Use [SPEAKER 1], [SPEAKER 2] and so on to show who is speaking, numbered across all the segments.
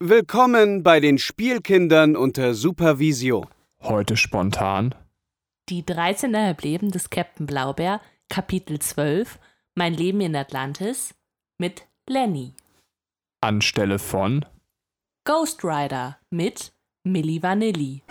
[SPEAKER 1] Willkommen bei den Spielkindern unter Supervision.
[SPEAKER 2] Heute spontan.
[SPEAKER 3] Die 13,5 Leben des Captain Blaubeer, Kapitel 12, Mein Leben in Atlantis, mit Lenny.
[SPEAKER 2] Anstelle von
[SPEAKER 3] Ghost Rider mit Milli Vanilli.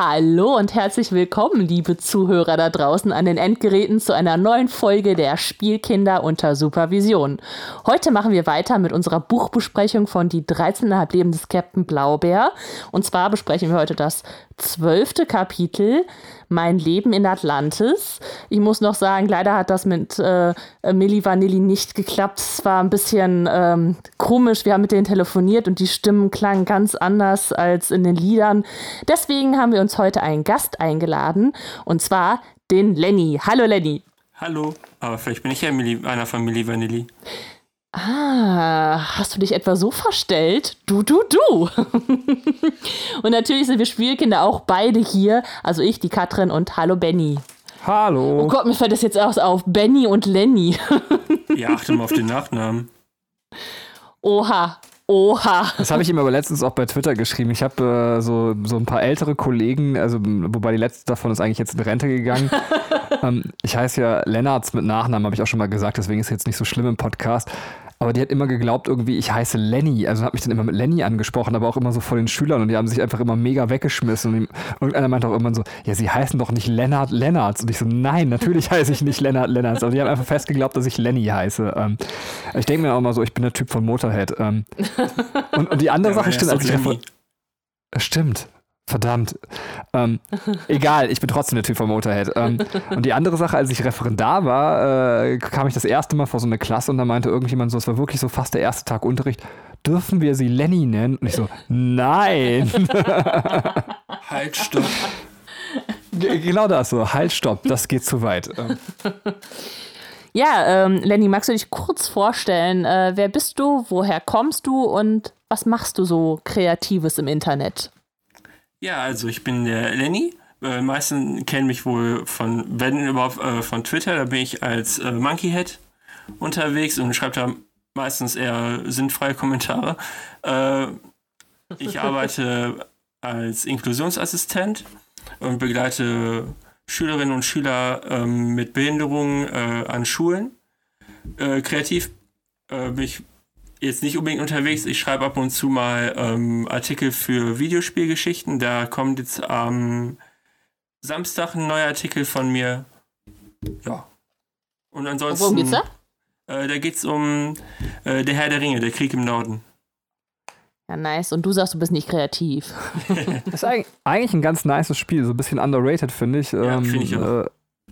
[SPEAKER 3] Hallo und herzlich willkommen, liebe Zuhörer da draußen an den Endgeräten zu einer neuen Folge der Spielkinder unter Supervision. Heute machen wir weiter mit unserer Buchbesprechung von Die 13,5 Leben des Captain Blaubeer. Und zwar besprechen wir heute das zwölfte Kapitel Mein Leben in Atlantis. Ich muss noch sagen, leider hat das mit äh, Milli Vanilli nicht geklappt. Es war ein bisschen ähm, komisch. Wir haben mit denen telefoniert und die Stimmen klangen ganz anders als in den Liedern. Deswegen haben wir uns heute einen Gast eingeladen und zwar den Lenny. Hallo Lenny.
[SPEAKER 4] Hallo, aber vielleicht bin ich ja Milli, einer von Milli Vanilli.
[SPEAKER 3] Ah, hast du dich etwa so verstellt? Du, du, du. und natürlich sind wir Spielkinder auch beide hier. Also ich, die Katrin und Hallo Benny.
[SPEAKER 2] Hallo.
[SPEAKER 3] Oh Gott, mir fällt das jetzt auch auf. Benny und Lenny.
[SPEAKER 4] ja, achte mal auf den Nachnamen.
[SPEAKER 3] Oha. Oha.
[SPEAKER 2] Das habe ich ihm aber letztens auch bei Twitter geschrieben. Ich habe äh, so, so ein paar ältere Kollegen, also wobei die letzte davon ist eigentlich jetzt in Rente gegangen. ähm, ich heiße ja Lennarts mit Nachnamen, habe ich auch schon mal gesagt, deswegen ist es jetzt nicht so schlimm im Podcast. Aber die hat immer geglaubt, irgendwie, ich heiße Lenny. Also hat mich dann immer mit Lenny angesprochen, aber auch immer so vor den Schülern und die haben sich einfach immer mega weggeschmissen. Und irgendeiner meinte auch immer so, ja, sie heißen doch nicht Lennart Lennarts. Und ich so, nein, natürlich heiße ich nicht Lennart Lennarts. Aber die haben einfach fest geglaubt, dass ich Lenny heiße. Ähm, ich denke mir auch immer so, ich bin der Typ von Motorhead. Ähm, und, und, die andere ja, Sache stimmt, als ich. Stimmt. Verdammt. Ähm, egal, ich bin trotzdem der Typ vom Motorhead. Ähm, und die andere Sache, als ich Referendar war, äh, kam ich das erste Mal vor so eine Klasse und da meinte irgendjemand so, es war wirklich so fast der erste Tag Unterricht, dürfen wir sie Lenny nennen? Und ich so, nein.
[SPEAKER 4] halt, stopp.
[SPEAKER 2] genau das so, halt, stopp, das geht zu weit. Ähm.
[SPEAKER 3] Ja, ähm, Lenny, magst du dich kurz vorstellen? Äh, wer bist du, woher kommst du und was machst du so Kreatives im Internet?
[SPEAKER 4] Ja, also ich bin der Lenny. Äh, meisten kennen mich wohl von, wenn überhaupt, äh, von Twitter. Da bin ich als äh, Monkeyhead unterwegs und schreibe da meistens eher sinnfreie Kommentare. Äh, ich arbeite als Inklusionsassistent und begleite Schülerinnen und Schüler ähm, mit Behinderungen äh, an Schulen. Äh, kreativ bin ich jetzt nicht unbedingt unterwegs. Ich schreibe ab und zu mal ähm, Artikel für Videospielgeschichten. Da kommt jetzt am Samstag ein neuer Artikel von mir. Ja. Und ansonsten.
[SPEAKER 3] Worum geht's da?
[SPEAKER 4] Äh, da geht's um äh, Der Herr der Ringe, der Krieg im Norden.
[SPEAKER 3] Ja, nice. Und du sagst, du bist nicht kreativ.
[SPEAKER 2] das ist eigentlich ein ganz nices Spiel, so ein bisschen underrated, finde ich.
[SPEAKER 4] Ja, finde ich auch.
[SPEAKER 2] Äh,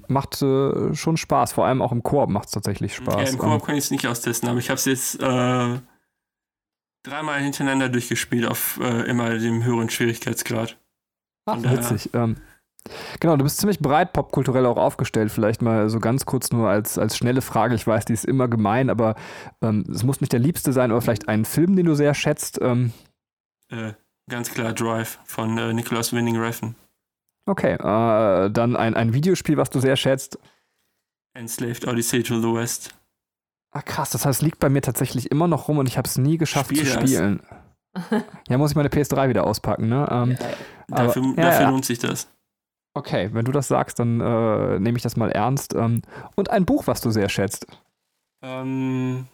[SPEAKER 2] macht äh, schon Spaß. Vor allem auch im Koop macht es tatsächlich Spaß.
[SPEAKER 4] Ja, im Koop kann ich es nicht austesten, aber ich habe es jetzt äh, dreimal hintereinander durchgespielt auf äh, immer dem höheren Schwierigkeitsgrad.
[SPEAKER 2] Ach, witzig. Ähm, genau, du bist ziemlich breit popkulturell auch aufgestellt. Vielleicht mal so ganz kurz nur als, als schnelle Frage. Ich weiß, die ist immer gemein, aber ähm, es muss nicht der liebste sein, aber vielleicht einen Film, den du sehr schätzt. Ähm.
[SPEAKER 4] Äh, ganz klar Drive von äh, Nicholas Winning Refn.
[SPEAKER 2] Okay, äh, dann ein, ein Videospiel, was du sehr schätzt.
[SPEAKER 4] Enslaved Odyssey to the West.
[SPEAKER 2] Ach krass, das heißt, es liegt bei mir tatsächlich immer noch rum und ich habe es nie geschafft Spiel zu spielen. ja, muss ich meine PS3 wieder auspacken, ne? Ähm, ja,
[SPEAKER 4] dafür, aber, ja, dafür ja. lohnt sich das.
[SPEAKER 2] Okay, wenn du das sagst, dann äh, nehme ich das mal ernst. Ähm, und ein Buch, was du sehr schätzt.
[SPEAKER 4] Ähm,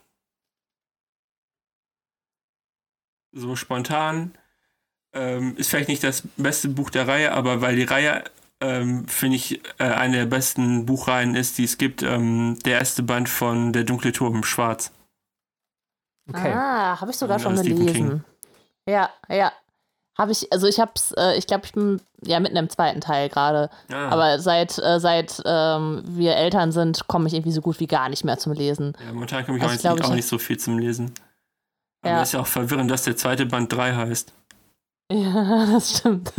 [SPEAKER 4] so spontan ähm, ist vielleicht nicht das beste Buch der Reihe, aber weil die Reihe, ähm, finde ich, äh, eine der besten Buchreihen ist, die es gibt, ähm, der erste Band von Der dunkle Turm, Schwarz.
[SPEAKER 3] Okay. Ah, habe ich sogar schon gelesen. Ja, ja. Habe ich, also ich hab's, äh, ich glaube, ich bin ja mitten im zweiten Teil gerade. Ah. Aber seit, äh, seit ähm, wir Eltern sind, komme ich irgendwie so gut wie gar nicht mehr zum Lesen.
[SPEAKER 4] Ja, momentan komme ich also auch, nicht, auch nicht so viel zum Lesen. Aber ja. ist ja auch verwirrend, dass der zweite Band 3 heißt.
[SPEAKER 3] Ja, das stimmt.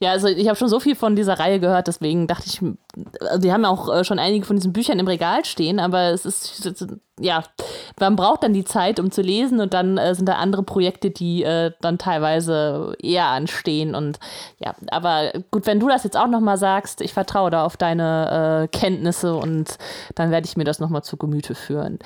[SPEAKER 3] ja, also ich habe schon so viel von dieser Reihe gehört, deswegen dachte ich, die haben auch äh, schon einige von diesen Büchern im Regal stehen, aber es ist ja, man braucht dann die Zeit, um zu lesen und dann äh, sind da andere Projekte, die äh, dann teilweise eher anstehen und ja, aber gut, wenn du das jetzt auch nochmal sagst, ich vertraue da auf deine äh, Kenntnisse und dann werde ich mir das nochmal zu Gemüte führen.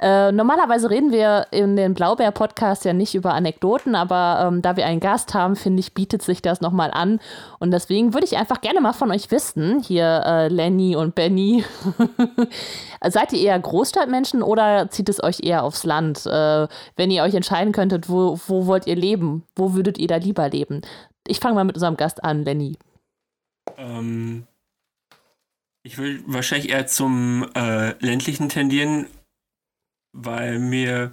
[SPEAKER 3] Äh, normalerweise reden wir in den Blaubeer-Podcast ja nicht über Anekdoten, aber ähm, da wir einen Gast haben, finde ich, bietet sich das nochmal an. Und deswegen würde ich einfach gerne mal von euch wissen, hier äh, Lenny und Benny, seid ihr eher Großstadtmenschen oder zieht es euch eher aufs Land? Äh, wenn ihr euch entscheiden könntet, wo, wo wollt ihr leben? Wo würdet ihr da lieber leben? Ich fange mal mit unserem Gast an, Lenny.
[SPEAKER 4] Ähm, ich will wahrscheinlich eher zum äh, ländlichen tendieren, weil mir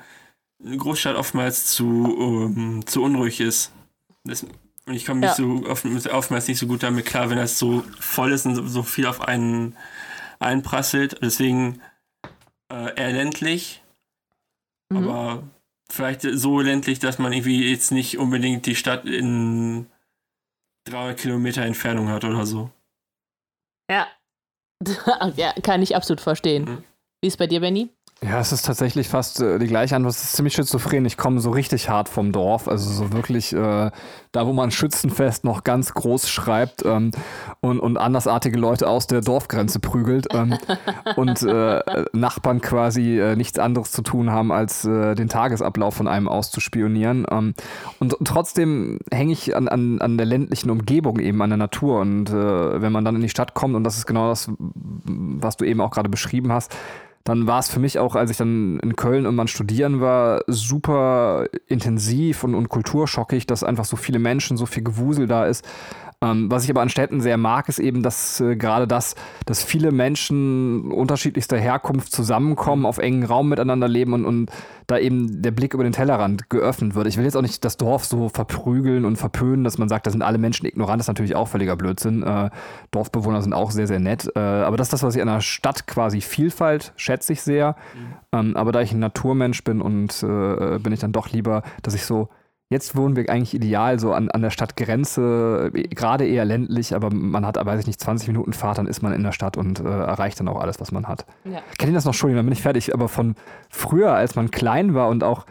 [SPEAKER 4] eine Großstadt oftmals zu, um, zu unruhig ist. Das, und ich komme ja. so oft, oftmals nicht so gut damit klar, wenn das so voll ist und so, so viel auf einen einprasselt. Deswegen äh, eher ländlich, mhm. aber vielleicht so ländlich, dass man irgendwie jetzt nicht unbedingt die Stadt in 300 Kilometer Entfernung hat oder so.
[SPEAKER 3] Ja. ja, kann ich absolut verstehen. Mhm. Wie ist bei dir, Benny?
[SPEAKER 2] Ja, es ist tatsächlich fast äh, die gleiche Antwort. Es ist ziemlich schizophren. Ich komme so richtig hart vom Dorf. Also so wirklich äh, da, wo man Schützenfest noch ganz groß schreibt ähm, und, und andersartige Leute aus der Dorfgrenze prügelt ähm, und äh, Nachbarn quasi äh, nichts anderes zu tun haben, als äh, den Tagesablauf von einem auszuspionieren. Ähm, und, trotzdem hänge ich an, an, an der ländlichen Umgebung eben, an der Natur. Und äh, wenn man dann in die Stadt kommt, und das ist genau das, was du eben auch gerade beschrieben hast, dann war es für mich auch, als ich dann in Köln irgendwann studieren war, super intensiv und, und kulturschockig, dass einfach so viele Menschen, so viel Gewusel da ist. Ähm, was ich aber an Städten sehr mag, ist eben, dass äh, gerade das, dass viele Menschen unterschiedlichster Herkunft zusammenkommen, auf engen Raum miteinander leben und, und da eben der Blick über den Tellerrand geöffnet wird. Ich will jetzt auch nicht das Dorf so verprügeln und verpönen, dass man sagt, da sind alle Menschen ignorant, das ist natürlich auch völliger Blödsinn. Äh, Dorfbewohner sind auch sehr, sehr nett. Äh, aber das ist das, was ich an der Stadt quasi Vielfalt schätze ich sehr. Mhm. Ähm, aber da ich ein Naturmensch bin und äh, bin ich dann doch lieber, dass ich so Jetzt wohnen wir eigentlich ideal so an, an der Stadtgrenze, gerade eher ländlich, aber man hat, weiß ich nicht, 20 Minuten Fahrt, dann ist man in der Stadt und äh, erreicht dann auch alles, was man hat. Ja. Kennt ihr das noch? Entschuldigung, dann bin ich fertig. Aber von früher, als man klein war und auch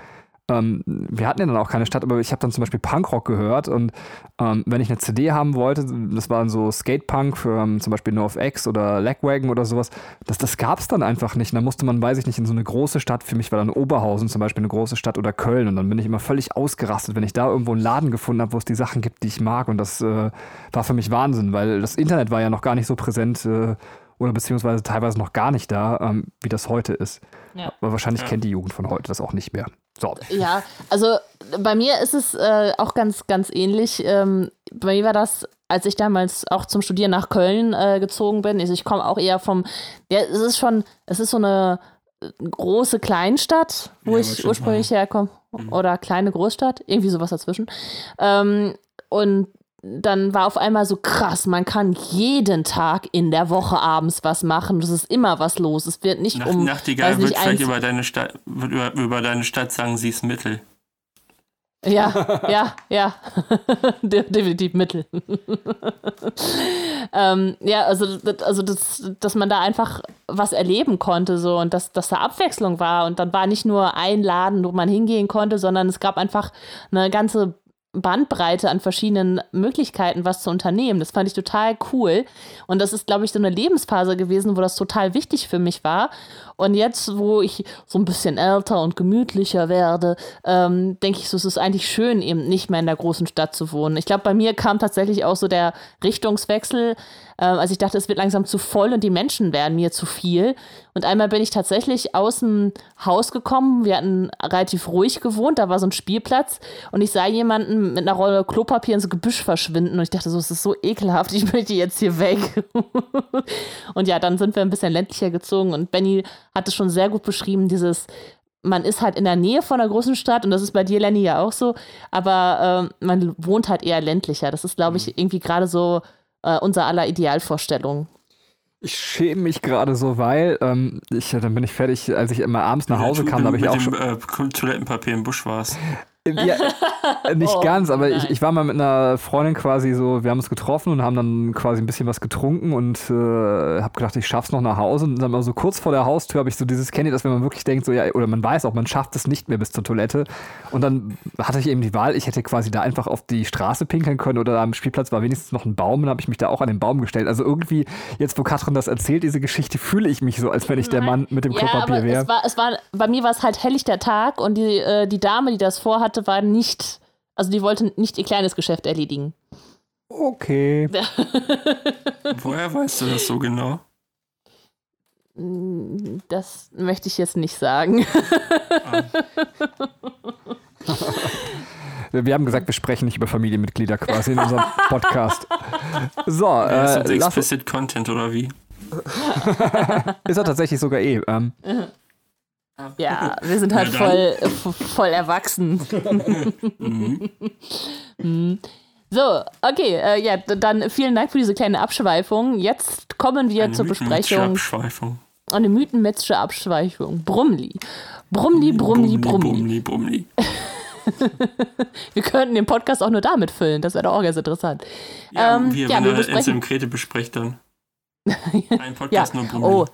[SPEAKER 2] ähm, wir hatten ja dann auch keine Stadt, aber ich habe dann zum Beispiel Punkrock gehört und ähm, wenn ich eine CD haben wollte, das waren so Skatepunk für ähm, zum Beispiel NoFX oder Lagwagon oder sowas, das, das gab es dann einfach nicht. Und dann musste man, weiß ich nicht, in so eine große Stadt, für mich war dann Oberhausen zum Beispiel eine große Stadt oder Köln und dann bin ich immer völlig ausgerastet, wenn ich da irgendwo einen Laden gefunden habe, wo es die Sachen gibt, die ich mag und das äh, war für mich Wahnsinn, weil das Internet war ja noch gar nicht so präsent äh, oder beziehungsweise teilweise noch gar nicht da, ähm, wie das heute ist. Ja. Aber wahrscheinlich ja. kennt die Jugend von heute das auch nicht mehr. So.
[SPEAKER 3] Ja, also bei mir ist es äh, auch ganz, ganz ähnlich. Ähm, bei mir war das, als ich damals auch zum Studieren nach Köln äh, gezogen bin. Also ich komme auch eher vom, ja, es ist schon, es ist so eine äh, große Kleinstadt, wo ja, ich ursprünglich herkomme. Mhm. Oder kleine Großstadt, irgendwie sowas dazwischen. Ähm, und dann war auf einmal so krass, man kann jeden Tag in der Woche abends was machen. Es ist immer was los. Es wird nicht
[SPEAKER 4] Nach,
[SPEAKER 3] um.
[SPEAKER 4] Nachtigall wird vielleicht über deine, Stadt, über, über deine Stadt sagen, sie ist Mittel.
[SPEAKER 3] Ja, ja, ja. Definitiv Mittel. ähm, ja, also, also das, dass man da einfach was erleben konnte so und dass, dass da Abwechslung war und dann war nicht nur ein Laden, wo man hingehen konnte, sondern es gab einfach eine ganze Bandbreite an verschiedenen Möglichkeiten, was zu unternehmen. Das fand ich total cool. Und das ist, glaube ich, so eine Lebensphase gewesen, wo das total wichtig für mich war. Und jetzt, wo ich so ein bisschen älter und gemütlicher werde, ähm, denke ich so, es ist eigentlich schön, eben nicht mehr in der großen Stadt zu wohnen. Ich glaube, bei mir kam tatsächlich auch so der Richtungswechsel, äh, als ich dachte, es wird langsam zu voll und die Menschen werden mir zu viel. Und einmal bin ich tatsächlich aus dem Haus gekommen. Wir hatten relativ ruhig gewohnt, da war so ein Spielplatz und ich sah jemanden mit einer Rolle Klopapier ins Gebüsch verschwinden und ich dachte so, es ist so ekelhaft, ich möchte jetzt hier weg. und ja, dann sind wir ein bisschen ländlicher gezogen und Benny hat es schon sehr gut beschrieben, dieses man ist halt in der Nähe von einer großen Stadt und das ist bei dir, Lenny, ja auch so, aber äh, man wohnt halt eher ländlicher. Das ist, glaube ich, mhm. irgendwie gerade so äh, unser aller Idealvorstellung.
[SPEAKER 2] Ich schäme mich gerade so, weil ähm, ich, dann bin ich fertig, als ich immer abends nach Hause kam, da habe ich auch
[SPEAKER 4] schon. Äh, Toilettenpapier im Busch warst.
[SPEAKER 2] Ja, äh, nicht
[SPEAKER 3] Oh,
[SPEAKER 2] ganz, aber ich, ich war mal mit einer Freundin quasi so, wir haben uns getroffen und haben dann quasi ein bisschen was getrunken und äh, habe gedacht, ich schaff's noch nach Hause. Und dann mal so kurz vor der Haustür habe ich so dieses, kennt ihr das, wenn man wirklich denkt, so ja, oder man weiß auch, man schafft es nicht mehr bis zur Toilette. Und dann hatte ich eben die Wahl, ich hätte quasi da einfach auf die Straße pinkeln können oder am Spielplatz war wenigstens noch ein Baum und habe ich mich da auch an den Baum gestellt. Also irgendwie, jetzt wo Katrin das erzählt, diese Geschichte, fühle ich mich so, als wenn ich der Mann mit dem
[SPEAKER 3] Ja,
[SPEAKER 2] Klopapier wäre.
[SPEAKER 3] es war, es war, bei mir war es halt helllichter Tag und die, äh, die Dame, die das vorhatte, war nicht, also die wollte nicht ihr kleines Geschäft erledigen.
[SPEAKER 2] Okay.
[SPEAKER 4] Woher weißt du das so genau?
[SPEAKER 3] Das möchte ich jetzt nicht sagen.
[SPEAKER 2] Wir haben gesagt, wir sprechen nicht über Familienmitglieder quasi in unserem Podcast. So,
[SPEAKER 4] Ja, ist
[SPEAKER 2] äh,
[SPEAKER 4] das
[SPEAKER 2] lass,
[SPEAKER 4] explicit Content oder wie?
[SPEAKER 2] ist er tatsächlich sogar eh. Ähm,
[SPEAKER 3] Ja, wir sind halt voll, voll erwachsen. Mhm. So, okay, äh, ja, dann vielen Dank für diese kleine Abschweifung. Jetzt kommen wir zur
[SPEAKER 4] Mythenmetsche
[SPEAKER 3] Besprechung.
[SPEAKER 4] Abschweifung.
[SPEAKER 3] Eine mythenmetzsche Abschweifung. Brumli. Brumli, Brumli, Brumli.
[SPEAKER 4] Brumli, Brumli.
[SPEAKER 3] Wir könnten den Podcast auch nur damit füllen. Das wäre doch auch ganz interessant.
[SPEAKER 4] Ja,
[SPEAKER 3] Ähm,
[SPEAKER 4] wir,
[SPEAKER 3] ja,
[SPEAKER 4] wenn
[SPEAKER 3] wir
[SPEAKER 4] ihr
[SPEAKER 3] besprechen-
[SPEAKER 4] und Krete besprecht, dann. Ein
[SPEAKER 3] Ja,
[SPEAKER 4] Podcast nur Brumli.
[SPEAKER 3] oh.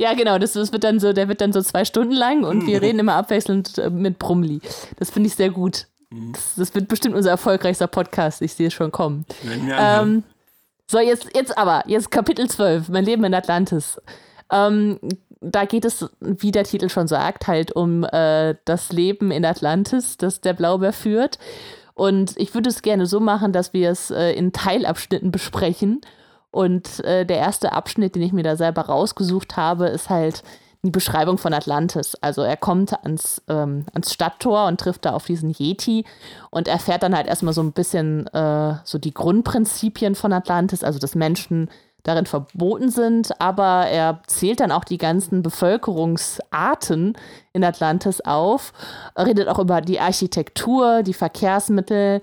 [SPEAKER 3] Ja, genau, das, das wird dann so, der wird dann so zwei Stunden lang und
[SPEAKER 4] Mhm.
[SPEAKER 3] wir reden immer abwechselnd äh, mit Brumli. Das finde ich sehr gut.
[SPEAKER 4] Mhm.
[SPEAKER 3] Das, das wird bestimmt unser erfolgreichster Podcast. Ich sehe es schon kommen. Ähm, so, jetzt, jetzt aber, jetzt Kapitel 12, mein Leben in Atlantis. Ähm, da geht es, wie der Titel schon sagt, halt um äh, das Leben in Atlantis, das der Blaubeer führt. Und ich würde es gerne so machen, dass wir es äh, in Teilabschnitten besprechen. Und äh, der erste Abschnitt, den ich mir da selber rausgesucht habe, ist halt die Beschreibung von Atlantis. Also er kommt ans, ähm, ans Stadttor und trifft da auf diesen Yeti und erfährt dann halt erstmal so ein bisschen äh, so die Grundprinzipien von Atlantis, also dass Menschen darin verboten sind, aber er zählt dann auch die ganzen Bevölkerungsarten in Atlantis auf, redet auch über die Architektur, die Verkehrsmittel,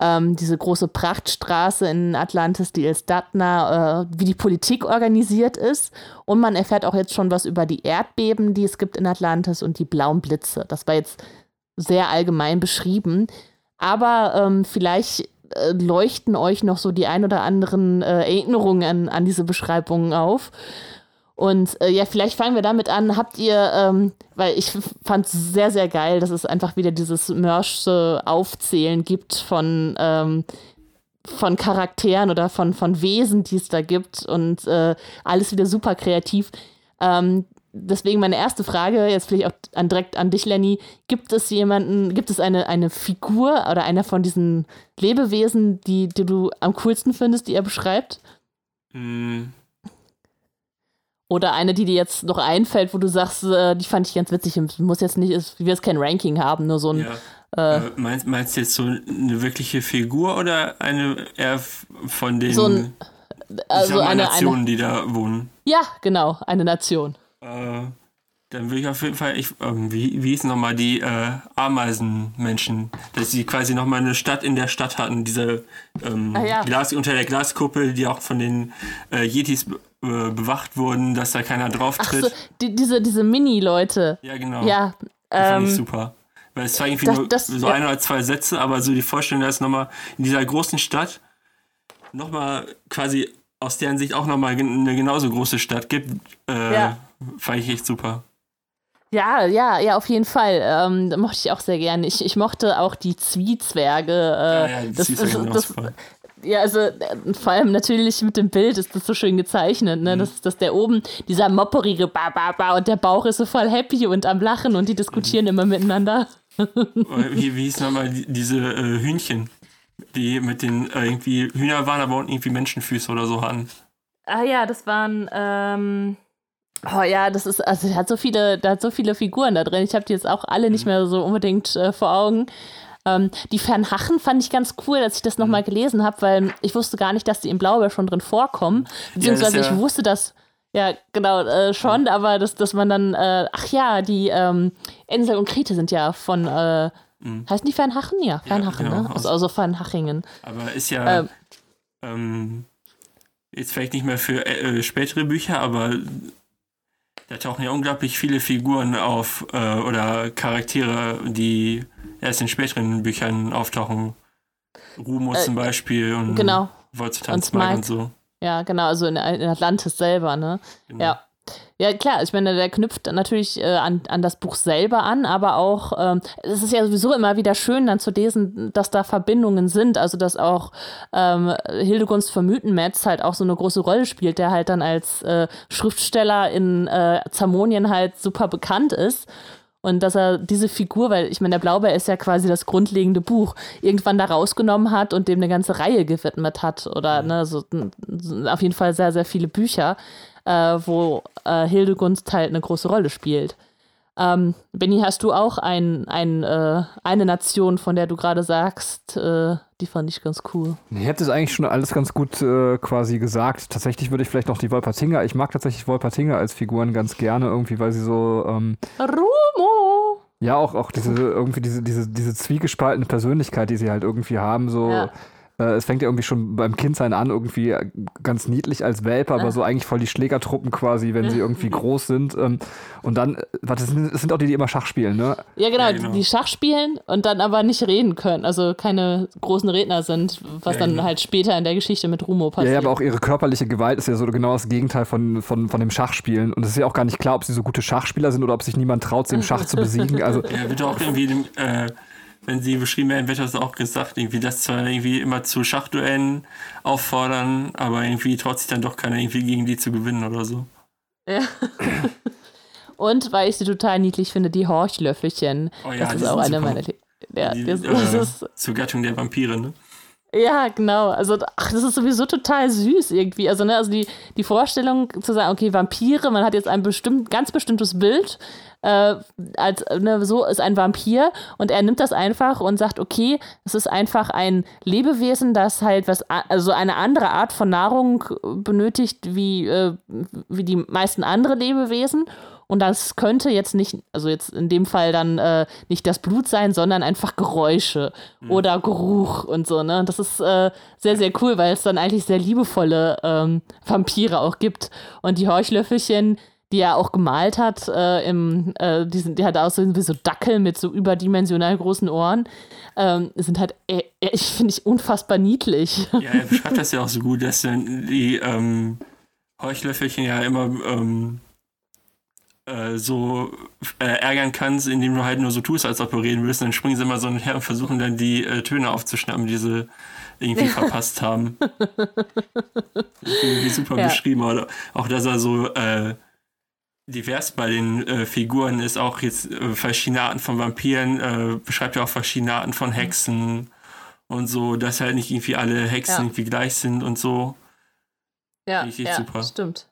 [SPEAKER 3] ähm, diese große Prachtstraße in Atlantis, die Elstatna, äh, wie die Politik organisiert ist. Und man erfährt auch jetzt schon was über die Erdbeben, die es gibt in Atlantis und die blauen Blitze. Das war jetzt sehr allgemein beschrieben. Aber ähm, vielleicht äh, leuchten euch noch so die ein oder anderen äh, Erinnerungen an, an diese Beschreibungen auf. Und äh, ja, vielleicht fangen wir damit an. Habt ihr, ähm, weil ich fand es sehr, sehr geil, dass es einfach wieder dieses Mörsche Aufzählen gibt von, ähm, von Charakteren oder von, von Wesen, die es da gibt und äh, alles wieder super kreativ. Ähm, deswegen meine erste Frage, jetzt vielleicht auch an, direkt an dich, Lenny. Gibt es jemanden, gibt es eine, eine Figur oder einer von diesen Lebewesen, die, die du am coolsten findest, die er beschreibt?
[SPEAKER 4] Mm,
[SPEAKER 3] Oder eine, die dir jetzt noch einfällt, wo du sagst, äh, die fand ich ganz witzig. Muss jetzt nicht, es- wir jetzt kein Ranking haben, nur so ein.
[SPEAKER 4] ja. Äh, meinst, meinst du jetzt so eine wirkliche Figur oder eine eher von den
[SPEAKER 3] So ein- Also
[SPEAKER 4] mal,
[SPEAKER 3] eine,
[SPEAKER 4] Nationen,
[SPEAKER 3] eine.
[SPEAKER 4] die da wohnen?
[SPEAKER 3] Ja, genau, eine Nation.
[SPEAKER 4] Äh, dann würde ich auf jeden Fall, ich, ähm, wie, wie hießen nochmal die äh, Ameisenmenschen, dass sie quasi nochmal eine Stadt in der Stadt hatten, diese ähm,
[SPEAKER 3] ja.
[SPEAKER 4] Glas, unter der Glaskuppel, die auch von den äh, Yetis äh, bewacht wurden, dass da keiner drauf tritt.
[SPEAKER 3] so, die, diese, diese Mini-Leute.
[SPEAKER 4] Ja, genau.
[SPEAKER 3] Ja,
[SPEAKER 4] die fand ich
[SPEAKER 3] ähm,
[SPEAKER 4] super. Weil es war irgendwie
[SPEAKER 3] das-
[SPEAKER 4] nur
[SPEAKER 3] das-
[SPEAKER 4] so
[SPEAKER 3] ja.
[SPEAKER 4] ein oder zwei Sätze, aber so die Vorstellung, dass nochmal in dieser großen Stadt nochmal quasi aus deren Sicht auch nochmal eine genauso große Stadt gibt, äh,
[SPEAKER 3] Ja.
[SPEAKER 4] fand ich echt super.
[SPEAKER 3] ja, ja, ja, auf jeden Fall. Ähm, mochte ich auch sehr gerne. Ich, ich mochte auch die Zwiezwerge. Äh,
[SPEAKER 4] ja, die
[SPEAKER 3] das,
[SPEAKER 4] Zwiebeln
[SPEAKER 3] ist, das. Ja, also äh, vor allem natürlich mit dem Bild ist das so schön gezeichnet,
[SPEAKER 4] Mhm.
[SPEAKER 3] ne? Dass, dass der oben, dieser mopperige Ba, Ba, Ba und der Bauch ist so voll happy und am Lachen und die diskutieren
[SPEAKER 4] Mhm.
[SPEAKER 3] immer miteinander.
[SPEAKER 4] Äh, Wie, wie hieß nochmal die, diese äh, Hühnchen, die mit den äh, irgendwie Hühner waren, aber unten irgendwie Menschenfüße oder so hatten.
[SPEAKER 3] Ah ja, das waren, ähm, oh ja, das ist, also der hat so viele, da hat so viele Figuren da drin. Ich habe die jetzt auch alle
[SPEAKER 4] Mhm.
[SPEAKER 3] nicht mehr so unbedingt äh, vor Augen. Ähm, die Fernhachen fand ich ganz cool, als ich das
[SPEAKER 4] Mhm.
[SPEAKER 3] nochmal gelesen habe, weil ich wusste gar nicht, dass die im Blaubeer schon drin vorkommen. Beziehungsweise
[SPEAKER 4] ja-
[SPEAKER 3] ich wusste das, ja, genau, äh, schon, aber dass, dass man dann, äh, ach ja, die ähm, Ensel und Krete sind ja von, äh, heißen die Fernhachen? Ja, Fernhachen,
[SPEAKER 4] genau,
[SPEAKER 3] ne?
[SPEAKER 4] aus-
[SPEAKER 3] Also, also Fernhachingen.
[SPEAKER 4] Aber ist ja
[SPEAKER 3] Ähm.
[SPEAKER 4] ähm, jetzt vielleicht nicht mehr für äh, äh, spätere Bücher, aber da tauchen ja unglaublich viele Figuren auf äh, oder Charaktere, die erst in späteren Büchern auftauchen. Rumo äh, zum Beispiel und
[SPEAKER 3] genau.
[SPEAKER 4] Wolzetanz und, und so.
[SPEAKER 3] Ja, genau, also in, in Atlantis selber, ne? Genau. Ja. Ja, klar, ich meine, der knüpft natürlich äh, an, an das Buch selber an, aber auch, ähm, es ist ja sowieso immer wieder schön, dann zu lesen, dass da Verbindungen sind, also dass auch ähm, Hildegunst von Mythenmetz halt auch so eine große Rolle spielt, der halt dann als äh, Schriftsteller in äh, Zamonien halt super bekannt ist. Und dass er diese Figur, weil ich meine, der Blaubeer ist ja quasi das grundlegende Buch, irgendwann da rausgenommen hat und dem eine ganze Reihe gewidmet hat. Oder ne, so, auf jeden Fall sehr, sehr viele Bücher äh, wo äh, Hildegunst halt eine große Rolle spielt. Ähm, Benny, hast du auch ein, ein, äh, eine Nation, von der du gerade sagst, äh, die fand ich ganz cool?
[SPEAKER 2] Ich hätte es eigentlich schon alles ganz gut äh, quasi gesagt. Tatsächlich würde ich vielleicht noch die Wolpertinger, ich mag tatsächlich Wolpertinger als Figuren ganz gerne, irgendwie, weil sie so. Ähm,
[SPEAKER 3] Rumo!
[SPEAKER 2] Ja, auch, auch diese, irgendwie diese, diese, diese zwiegespaltene Persönlichkeit, die sie halt irgendwie haben, so. Ja äh, es fängt ja irgendwie schon beim Kindsein an, irgendwie ganz niedlich als Welpe, aber so eigentlich voll die Schlägertruppen quasi, wenn sie irgendwie groß sind. Ähm, und dann, äh, warte, das sind, das sind auch die, die immer Schach spielen, ne?
[SPEAKER 3] Ja genau, ja, genau, die Schach spielen und dann aber nicht reden können, also keine großen Redner sind, was ja, dann genau. halt später in der Geschichte mit Rumo passiert.
[SPEAKER 2] Ja, aber auch ihre körperliche Gewalt ist ja so genau das Gegenteil von, von, von dem Schachspielen. Und es ist ja auch gar nicht klar, ob sie so gute Schachspieler sind oder ob sich niemand traut, sie im Schach zu besiegen. Also,
[SPEAKER 4] ja, wird auch irgendwie äh, wenn sie beschrieben werden, wird das auch gesagt, irgendwie, dass zwar irgendwie immer zu Schachduellen auffordern, aber irgendwie traut sich dann doch keiner irgendwie gegen die zu gewinnen oder so.
[SPEAKER 3] Ja. Und weil ich sie total niedlich finde, die Horchlöffelchen. Oh ja, das ist auch eine meiner. Ja,
[SPEAKER 4] die, das, das äh, ist, zur Gattung der Vampire, ne?
[SPEAKER 3] Ja, genau. Also, ach, das ist sowieso total süß irgendwie. Also, ne, also die, die Vorstellung zu sagen, okay, Vampire, man hat jetzt ein bestimmt, ganz bestimmtes Bild, äh, als ne, so ist ein Vampir und er nimmt das einfach und sagt, okay, es ist einfach ein Lebewesen, das halt was, also eine andere Art von Nahrung benötigt wie, äh, wie die meisten andere Lebewesen. Und das könnte jetzt nicht, also jetzt in dem Fall dann äh, nicht das Blut sein, sondern einfach Geräusche mhm. oder Geruch und so, ne? Das ist äh, sehr, sehr cool, weil es dann eigentlich sehr liebevolle ähm, Vampire auch gibt. Und die Horchlöffelchen, die er auch gemalt hat, äh, im, äh, die, sind, die hat auch so, wie so Dackel mit so überdimensional großen Ohren, ähm, sind halt, äh, ich finde ich unfassbar niedlich.
[SPEAKER 4] Ja, er beschreibt das ja auch so gut, dass die ähm, Heuchlöffelchen ja immer ähm, äh, so äh, ärgern kannst, indem du halt nur so tust, als ob du reden willst. Dann springen sie immer so her und versuchen dann die äh, Töne aufzuschnappen, die sie irgendwie verpasst haben. irgendwie super ja. beschrieben. Oder auch, dass er so äh, divers bei den äh, Figuren ist, auch jetzt äh, verschiedene Arten von Vampiren, äh, beschreibt ja auch verschiedene Arten von Hexen und so, dass halt nicht irgendwie alle Hexen ja. irgendwie gleich sind und so.
[SPEAKER 3] Ja, ja super. stimmt.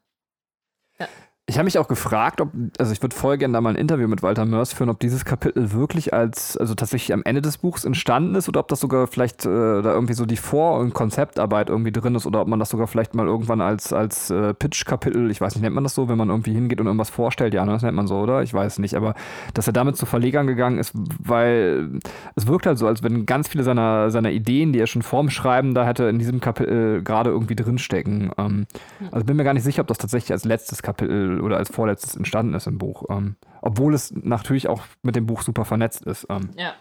[SPEAKER 2] Ich habe mich auch gefragt, ob, also ich würde voll gerne da mal ein Interview mit Walter Mörs führen, ob dieses Kapitel wirklich als, also tatsächlich am Ende des Buchs entstanden ist oder ob das sogar vielleicht äh, da irgendwie so die Vor- und Konzeptarbeit irgendwie drin ist oder ob man das sogar vielleicht mal irgendwann als, als äh, Pitch-Kapitel, ich weiß nicht, nennt man das so, wenn man irgendwie hingeht und irgendwas vorstellt? Ja, ne, das nennt man so, oder? Ich weiß nicht, aber dass er damit zu Verlegern gegangen ist, weil es wirkt halt so, als wenn ganz viele seiner, seiner Ideen, die er schon vorm Schreiben da hätte, in diesem Kapitel gerade irgendwie drinstecken. Ähm, also bin mir gar nicht sicher, ob das tatsächlich als letztes Kapitel oder als vorletztes entstanden ist im Buch. Ähm, obwohl es natürlich auch mit dem Buch super vernetzt ist.
[SPEAKER 3] Ähm, ja.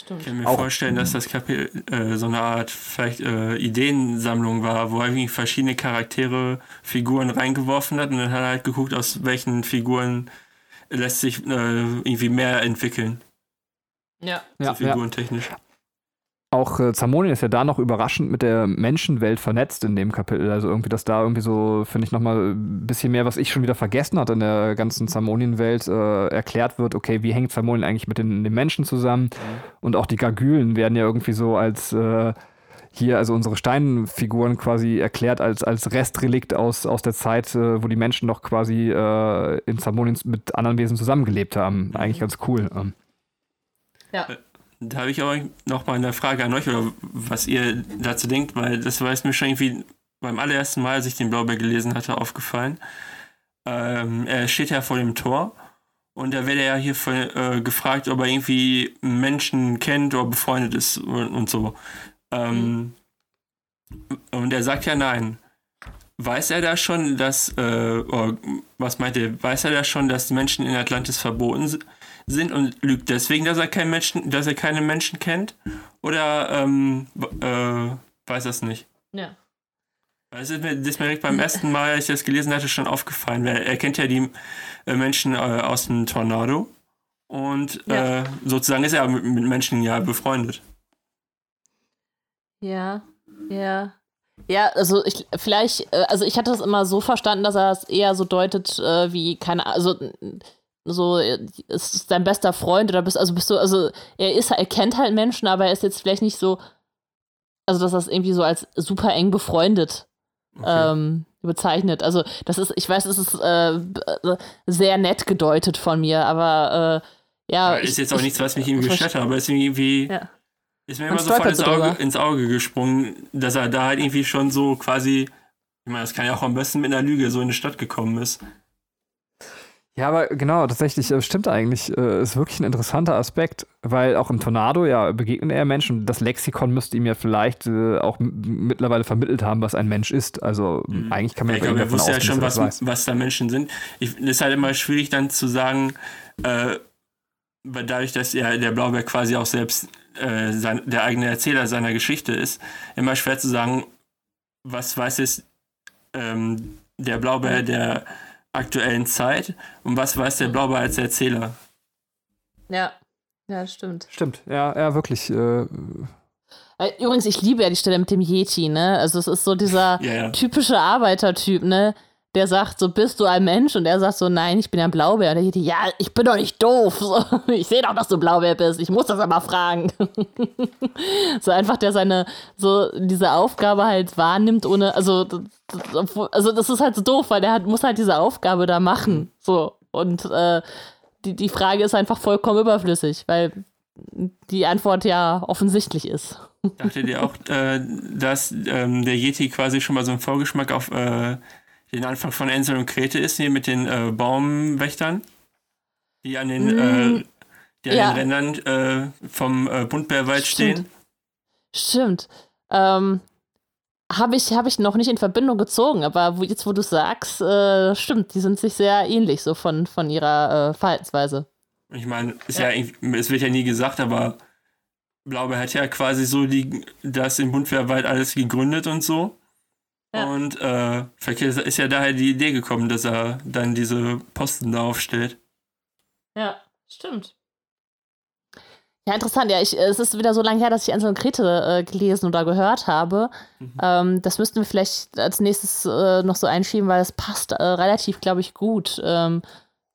[SPEAKER 3] Stimmt.
[SPEAKER 4] Ich kann mir auch, vorstellen, dass das Kapitel äh, so eine Art vielleicht äh, Ideensammlung war, wo er irgendwie verschiedene Charaktere, Figuren reingeworfen hat und dann hat er halt geguckt, aus welchen Figuren lässt sich äh, irgendwie mehr entwickeln.
[SPEAKER 3] Ja.
[SPEAKER 4] So ja, figurentechnisch.
[SPEAKER 2] Ja. Auch äh, Zamonien ist ja da noch überraschend mit der Menschenwelt vernetzt in dem Kapitel. Also irgendwie, dass da irgendwie so, finde ich, nochmal ein bisschen mehr, was ich schon wieder vergessen hatte in der ganzen Zamonien-Welt, äh, erklärt wird, okay, wie hängt Zamonien eigentlich mit den, den Menschen zusammen? Mhm. Und auch die Gargülen werden ja irgendwie so als äh, hier, also unsere Steinfiguren quasi erklärt als, als Restrelikt aus, aus der Zeit, äh, wo die Menschen noch quasi äh, in Zamonien mit anderen Wesen zusammengelebt haben. Mhm. Eigentlich ganz cool. Ähm.
[SPEAKER 3] Ja.
[SPEAKER 4] Da habe ich aber noch mal eine Frage an euch oder was ihr dazu denkt, weil das war mir schon irgendwie beim allerersten Mal, als ich den Blaubeer gelesen hatte, aufgefallen. Ähm, er steht ja vor dem Tor und da wird er ja hier von, äh, gefragt, ob er irgendwie Menschen kennt oder befreundet ist und, und so. Ähm. Und er sagt ja nein. Weiß er da schon, dass, äh, was meint er, weiß er da schon, dass Menschen in Atlantis verboten sind und lügt deswegen, dass er keinen Menschen, dass er keine Menschen kennt? Oder ähm, äh, weiß das nicht?
[SPEAKER 3] Ja.
[SPEAKER 4] Das ist, mir, das ist mir direkt beim ersten Mal, als ich das gelesen hatte, schon aufgefallen, weil er kennt ja die äh, Menschen äh, aus dem Tornado und
[SPEAKER 3] Ja.
[SPEAKER 4] äh, sozusagen ist er mit, mit Menschen ja befreundet.
[SPEAKER 3] Ja, ja. Ja, also ich vielleicht, äh, also ich hatte das immer so verstanden, dass er es eher so deutet, äh, wie, keine Ahnung, also so, äh, ist dein bester Freund oder bist, also bist du, also er ist, er kennt halt Menschen, aber er ist jetzt vielleicht nicht so, also dass er es irgendwie so als super eng befreundet
[SPEAKER 4] Okay.
[SPEAKER 3] ähm, bezeichnet. Also das ist, ich weiß, es ist äh, äh, sehr nett gedeutet von mir, aber äh, ja. Ich,
[SPEAKER 4] ist jetzt auch
[SPEAKER 3] ich-
[SPEAKER 4] nichts, was mich irgendwie
[SPEAKER 3] ich-
[SPEAKER 4] gestört hat, aber ist irgendwie
[SPEAKER 3] Ja.
[SPEAKER 4] ist mir immer sofort ins
[SPEAKER 3] so
[SPEAKER 4] Auge, ins Auge gesprungen, dass er da halt irgendwie schon so quasi, ich meine, das kann ja auch am besten mit einer Lüge so in die Stadt gekommen ist.
[SPEAKER 2] Ja, aber genau, tatsächlich äh, stimmt eigentlich. Äh, ist wirklich ein interessanter Aspekt, weil auch im Tornado ja begegnet er Menschen. Das Lexikon müsste ihm ja vielleicht äh, auch mittlerweile vermittelt haben, was ein Mensch ist. Also eigentlich kann man
[SPEAKER 4] Ich
[SPEAKER 2] ja
[SPEAKER 4] glaube, er wusste ja schon, was, was da Menschen sind. Ich, es ist halt immer schwierig dann zu sagen, äh, weil dadurch, dass ja der Blaubeer quasi auch selbst äh, sein, der eigene Erzähler seiner Geschichte ist, immer schwer zu sagen, was weiß jetzt ähm, der Blaubeer der aktuellen Zeit und was weiß der Blaubeer als Erzähler.
[SPEAKER 3] Ja, ja, stimmt.
[SPEAKER 2] Stimmt, ja, ja, wirklich. Äh,
[SPEAKER 3] Äh, Übrigens, ich liebe ja die Stelle mit dem Yeti, ne? Also es ist so dieser
[SPEAKER 4] Ja, ja.
[SPEAKER 3] typische Arbeitertyp, ne? Der sagt so, bist du ein Mensch? Und er sagt so, nein, ich bin ein Blaubeer. Und der Yeti, ja, ich bin doch nicht doof. Ich sehe doch, dass du Blaubeer bist. Ich muss das aber fragen. so einfach, der seine, so diese Aufgabe halt wahrnimmt, ohne, also, also das ist halt so doof, weil der hat, muss halt diese Aufgabe da machen. So. Und äh, die, die Frage ist einfach vollkommen überflüssig, weil die Antwort ja offensichtlich ist.
[SPEAKER 4] Dachtet ihr auch, äh, dass ähm, der Yeti quasi schon mal so ein Vorgeschmack auf äh, den Anfang von Ensel und Krete ist, hier mit den äh, Baumwächtern, die an den,
[SPEAKER 3] Mm,
[SPEAKER 4] äh, die an
[SPEAKER 3] ja.
[SPEAKER 4] den Rändern äh, vom äh, Buntbärwald
[SPEAKER 3] Stimmt.
[SPEAKER 4] stehen?
[SPEAKER 3] Stimmt. Ähm, habe ich, hab ich noch nicht in Verbindung gezogen, aber wo, jetzt, wo du sagst, äh, stimmt, die sind sich sehr ähnlich, so von, von ihrer äh, Verhaltensweise.
[SPEAKER 4] Ich meine, ja. irgendwie- es wird ja nie gesagt, aber Blaubeer hat ja quasi so die, das im Buntbärwald alles gegründet und so.
[SPEAKER 3] Ja.
[SPEAKER 4] Und äh, vielleicht ist ja daher die Idee gekommen, dass er dann diese Posten da aufstellt.
[SPEAKER 3] Ja, stimmt. Ja, interessant. Ja, ich, es ist wieder so lange her, dass ich Ansel und Grete äh, gelesen oder gehört habe. Ähm, das müssten wir vielleicht als nächstes äh, noch so einschieben, weil es passt äh, relativ, glaube ich, gut ähm,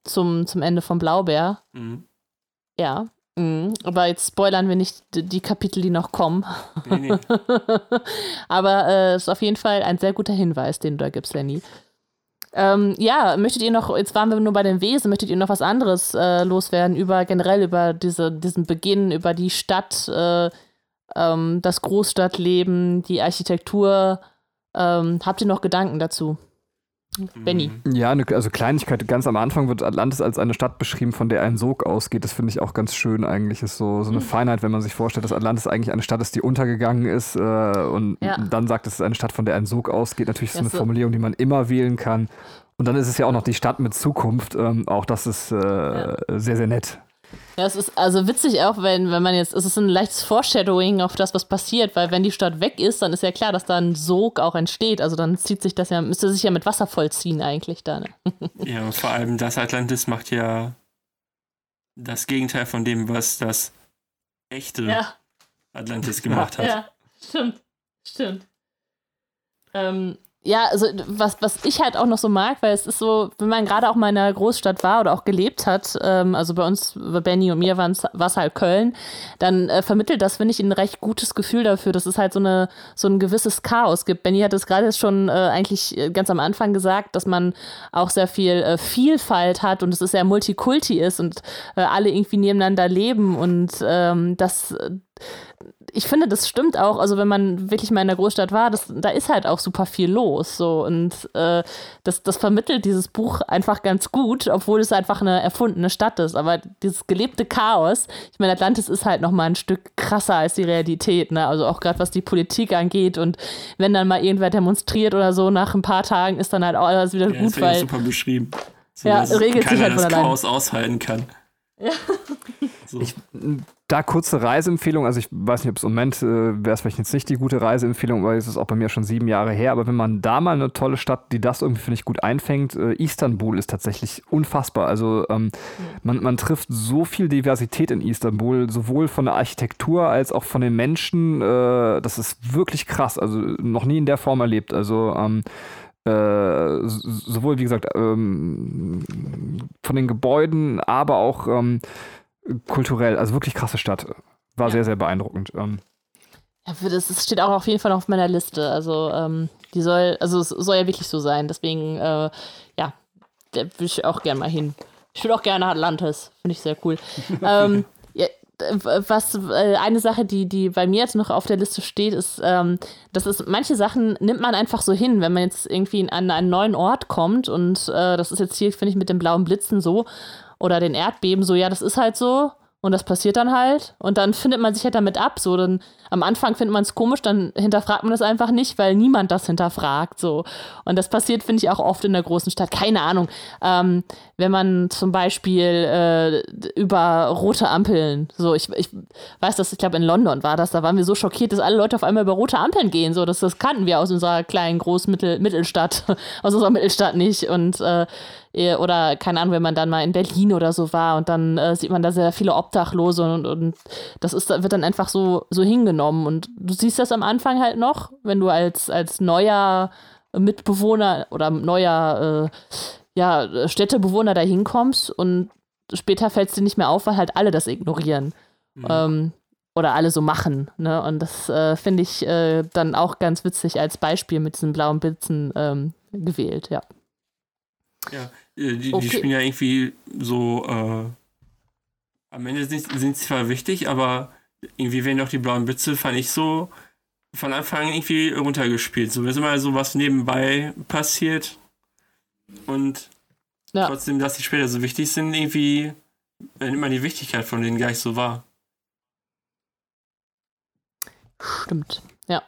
[SPEAKER 3] zum, zum Ende von Blaubeer.
[SPEAKER 4] Mhm.
[SPEAKER 3] Ja. Mhm. Aber jetzt spoilern wir nicht die, Kapitel, die noch kommen.
[SPEAKER 4] Nee, nee.
[SPEAKER 3] Aber äh, ist auf jeden Fall ein sehr guter Hinweis, den du da gibst, Lenny. Ähm, ja, möchtet ihr noch, jetzt waren wir nur bei den Wesen, möchtet ihr noch was anderes äh, loswerden über generell über diese, diesen Beginn, über die Stadt, äh, ähm, das Großstadtleben, die Architektur? Ähm, habt ihr noch Gedanken dazu? Benny.
[SPEAKER 2] Ja, eine, also Kleinigkeit. Ganz am Anfang wird Atlantis als eine Stadt beschrieben, von der ein Sog ausgeht. Das finde ich auch ganz schön eigentlich. Ist so, so eine Feinheit, wenn man sich vorstellt, dass Atlantis eigentlich eine Stadt ist, die untergegangen ist. Äh, und
[SPEAKER 3] Ja.
[SPEAKER 2] dann sagt es, es ist eine Stadt, von der ein Sog ausgeht. Natürlich ist es
[SPEAKER 3] Ja,
[SPEAKER 2] eine
[SPEAKER 3] so-
[SPEAKER 2] Formulierung, die man immer wählen kann. Und dann ist es ja auch noch die Stadt mit Zukunft. Ähm, auch das ist äh, sehr, sehr nett.
[SPEAKER 3] Ja, es ist also witzig auch, wenn, wenn man jetzt, es ist ein leichtes Foreshadowing auf das, was passiert, weil wenn die Stadt weg ist, dann ist ja klar, dass da ein Sog auch entsteht. Also dann zieht sich das ja, müsste sich ja mit Wasser vollziehen eigentlich da. Ne?
[SPEAKER 4] Ja, und vor allem das Atlantis macht ja das Gegenteil von dem, was das echte Atlantis gemacht hat.
[SPEAKER 3] Ja, stimmt. Stimmt. Ähm, ja, also was, was ich halt auch noch so mag, weil es ist so, wenn man gerade auch mal in einer Großstadt war oder auch gelebt hat, ähm, also bei uns, bei Benny und mir war es halt Köln, dann äh, vermittelt das, finde ich, ein recht gutes Gefühl dafür, dass es halt so, eine, so ein gewisses Chaos gibt. Benny hat es gerade schon äh, eigentlich äh, ganz am Anfang gesagt, dass man auch sehr viel äh, Vielfalt hat und es sehr Multikulti ist und äh, alle irgendwie nebeneinander leben und ähm, das äh, ich finde, das stimmt auch. Also, wenn man wirklich mal in der Großstadt war, das, da ist halt auch super viel los. So. Und äh, das, das vermittelt dieses Buch einfach ganz gut, obwohl es einfach eine erfundene Stadt ist. Aber dieses gelebte Chaos, ich meine, Atlantis ist halt noch mal ein Stück krasser als die Realität. Ne? Also auch gerade was die Politik angeht. Und wenn dann mal irgendwer demonstriert oder so, nach ein paar Tagen ist dann halt auch alles wieder
[SPEAKER 4] Ja,
[SPEAKER 3] gut,
[SPEAKER 4] das
[SPEAKER 3] weil.
[SPEAKER 4] super beschrieben. So,
[SPEAKER 3] Ja, regelt sich halt von allein.
[SPEAKER 4] Chaos aushalten kann.
[SPEAKER 3] Ja.
[SPEAKER 2] So. Ich, da kurze Reiseempfehlung, also ich weiß nicht, ob es im Moment äh, wäre es vielleicht jetzt nicht die gute Reiseempfehlung, weil es ist auch bei mir schon sieben Jahre her, aber wenn man da mal eine tolle Stadt, die das irgendwie, finde ich, gut einfängt, äh, Istanbul ist tatsächlich unfassbar. Also ähm, ja. man, man trifft so viel Diversität in Istanbul, sowohl von der Architektur als auch von den Menschen. Äh, das ist wirklich krass, also noch nie in der Form erlebt. Also ähm, äh, sowohl, wie gesagt, ähm, von den Gebäuden, aber auch ähm, kulturell. Also wirklich krasse Stadt. War ja. sehr, sehr beeindruckend. Ähm.
[SPEAKER 3] Ja, das steht auch auf jeden Fall auf meiner Liste. Also, ähm, die soll, also es soll ja wirklich so sein. Deswegen, äh, ja, da will ich auch gerne mal hin. Ich will auch gerne Atlantis. Finde ich sehr cool. ähm, was äh, eine Sache, die, die bei mir jetzt noch auf der Liste steht, ist, ähm, dass es manche Sachen nimmt man einfach so hin, wenn man jetzt irgendwie an einen neuen Ort kommt und äh, das ist jetzt hier, finde ich, mit den blauen Blitzen so oder den Erdbeben so, ja, das ist halt so und das passiert dann halt. Und dann findet man sich halt damit ab. So, dann am Anfang findet man es komisch, dann hinterfragt man das einfach nicht, weil niemand das hinterfragt. So. Und das passiert, finde ich, auch oft in der großen Stadt. Keine Ahnung. Ähm, wenn man zum Beispiel äh, über rote Ampeln, so, ich, ich weiß das, ich glaube, in London war das, da waren wir so schockiert, dass alle Leute auf einmal über rote Ampeln gehen. So, das, das kannten wir aus unserer kleinen Großmittelstadt, aus unserer Mittelstadt nicht. Und äh, äh, oder keine Ahnung, wenn man dann mal in Berlin oder so war und dann äh, sieht man da sehr viele Obdachlose und, und das ist, wird dann einfach so, so hingenommen. Und du siehst das am Anfang halt noch, wenn du als, als neuer Mitbewohner oder neuer äh, ja, Städtebewohner da hinkommst und später fällt es dir nicht mehr auf, weil halt alle das ignorieren. Mhm. Ähm, oder alle so machen. Ne? Und das äh, finde ich äh, dann auch ganz witzig als Beispiel mit diesen blauen Blitzen ähm, gewählt, ja.
[SPEAKER 4] Ja, äh, die, okay. die spielen ja irgendwie so, äh, am Ende sind, sind sie zwar wichtig, aber irgendwie werden doch die blauen Blitze, fand ich so von Anfang an irgendwie runtergespielt. So ist immer so was nebenbei passiert und ja. trotzdem, dass die später so wichtig sind, irgendwie nimmt man die Wichtigkeit von denen gar nicht so wahr.
[SPEAKER 3] Stimmt, ja.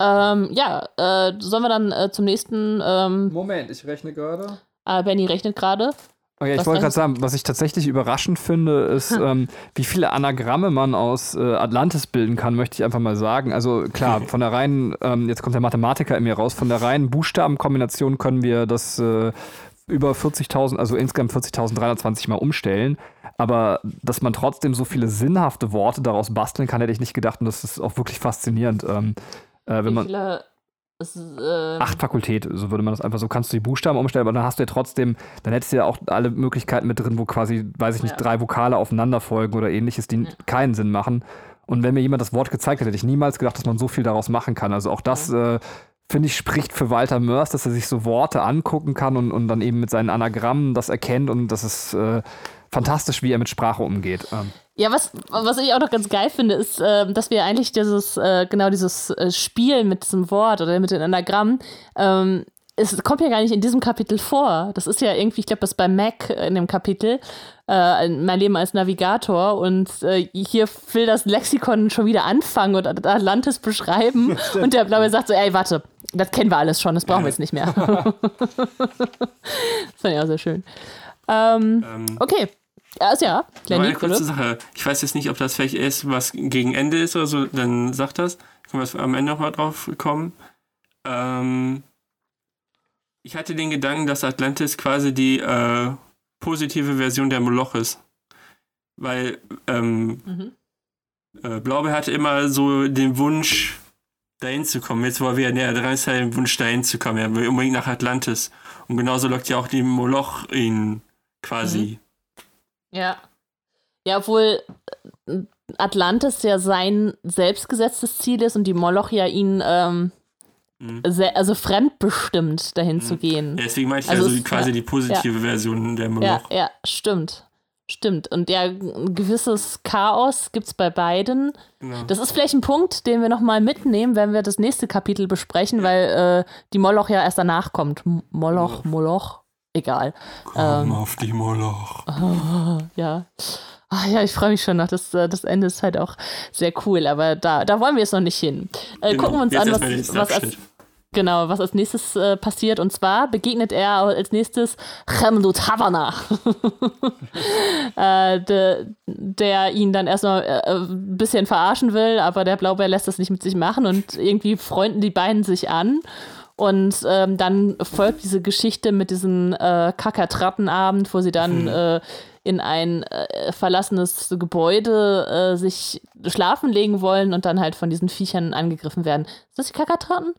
[SPEAKER 3] Ähm, ja, äh, sollen wir dann äh, zum nächsten. Ähm,
[SPEAKER 2] Moment, ich rechne gerade.
[SPEAKER 3] Äh, Benny rechnet gerade.
[SPEAKER 2] Okay, ich wollte gerade sagen, was ich tatsächlich überraschend finde, ist, ähm, wie viele Anagramme man aus äh, Atlantis bilden kann, möchte ich einfach mal sagen. Also klar, von der reinen, ähm, jetzt kommt der Mathematiker in mir raus, von der reinen Buchstabenkombination können wir das äh, über 40.000, also insgesamt 40.320 mal umstellen. Aber dass man trotzdem so viele sinnhafte Worte daraus basteln kann, hätte ich nicht gedacht und das ist auch wirklich faszinierend. Ähm, äh, wenn man viele, es, äh, acht Fakultät, so würde man das einfach so, kannst du die Buchstaben umstellen, aber dann hast du ja trotzdem, dann hättest du ja auch alle Möglichkeiten mit drin, wo quasi, weiß ich nicht, ja. drei Vokale aufeinander folgen oder ähnliches, die ja. keinen Sinn machen. Und wenn mir jemand das Wort gezeigt hätte, hätte ich niemals gedacht, dass man so viel daraus machen kann. Also auch das, ja. äh, finde ich, spricht für Walter Mörs, dass er sich so Worte angucken kann und, und dann eben mit seinen Anagrammen das erkennt und das ist äh, fantastisch, wie er mit Sprache umgeht. Ähm.
[SPEAKER 3] Ja, was, was ich auch noch ganz geil finde, ist, äh, dass wir eigentlich dieses, äh, genau dieses äh, Spiel mit diesem Wort oder mit den Anagrammen, ähm, es kommt ja gar nicht in diesem Kapitel vor. Das ist ja irgendwie, ich glaube, das ist bei Mac in dem Kapitel, äh, mein Leben als Navigator. Und äh, hier will das Lexikon schon wieder anfangen und Atlantis beschreiben. und der Blaue sagt so, ey, warte, das kennen wir alles schon, das brauchen wir jetzt nicht mehr. das fand ich auch sehr schön. Ähm, ähm, okay, also ja,
[SPEAKER 4] Lenny, eine kurze Sache. Ich weiß jetzt nicht, ob das vielleicht ist, was gegen Ende ist oder so, dann sag das. Können wir am Ende nochmal drauf kommen. Ähm, ich hatte den Gedanken, dass Atlantis quasi die äh, positive Version der Moloch ist. Weil ähm, mhm. äh, Blaubeer hatte immer so den Wunsch, dahin zu kommen. Jetzt, wo wir näher dran ist, den Wunsch, dahin zu kommen. Er will unbedingt nach Atlantis. Und genauso lockt ja auch die Moloch ihn quasi. Mhm
[SPEAKER 3] ja. Ja, obwohl äh, Atlantis ja sein selbstgesetztes Ziel ist und die Moloch ja ihn ähm, mhm. sehr, also fremdbestimmt dahin mhm. zu gehen.
[SPEAKER 4] Ja, deswegen meinte ich also, also quasi ja, die positive ja. Version der Moloch.
[SPEAKER 3] Ja, ja, stimmt. Stimmt. Und ja, ein gewisses Chaos gibt es bei beiden. Genau. Das ist vielleicht ein Punkt, den wir nochmal mitnehmen, wenn wir das nächste Kapitel besprechen, weil äh, die Moloch ja erst danach kommt. Moloch, Moloch egal.
[SPEAKER 4] Komm ähm, auf die Moloch.
[SPEAKER 3] Oh, ja. Ach ja, ich freue mich schon noch. Das, äh, das Ende ist halt auch sehr cool, aber da, da wollen wir jetzt noch nicht hin. Äh, genau. Gucken wir uns Jetzt an, was, was als, Genau, was als nächstes äh, passiert. Und zwar begegnet er als nächstes Chemlut Havana, äh, de, der ihn dann erstmal äh, ein bisschen verarschen will, aber der Blaubeer lässt das nicht mit sich machen und irgendwie freunden die beiden sich an. Und ähm, dann folgt diese Geschichte mit diesem äh, Kakatrattenabend, wo sie dann hm. äh, in ein äh, verlassenes Gebäude äh, sich schlafen legen wollen und dann halt von diesen Viechern angegriffen werden. Ist das die Kakatratten?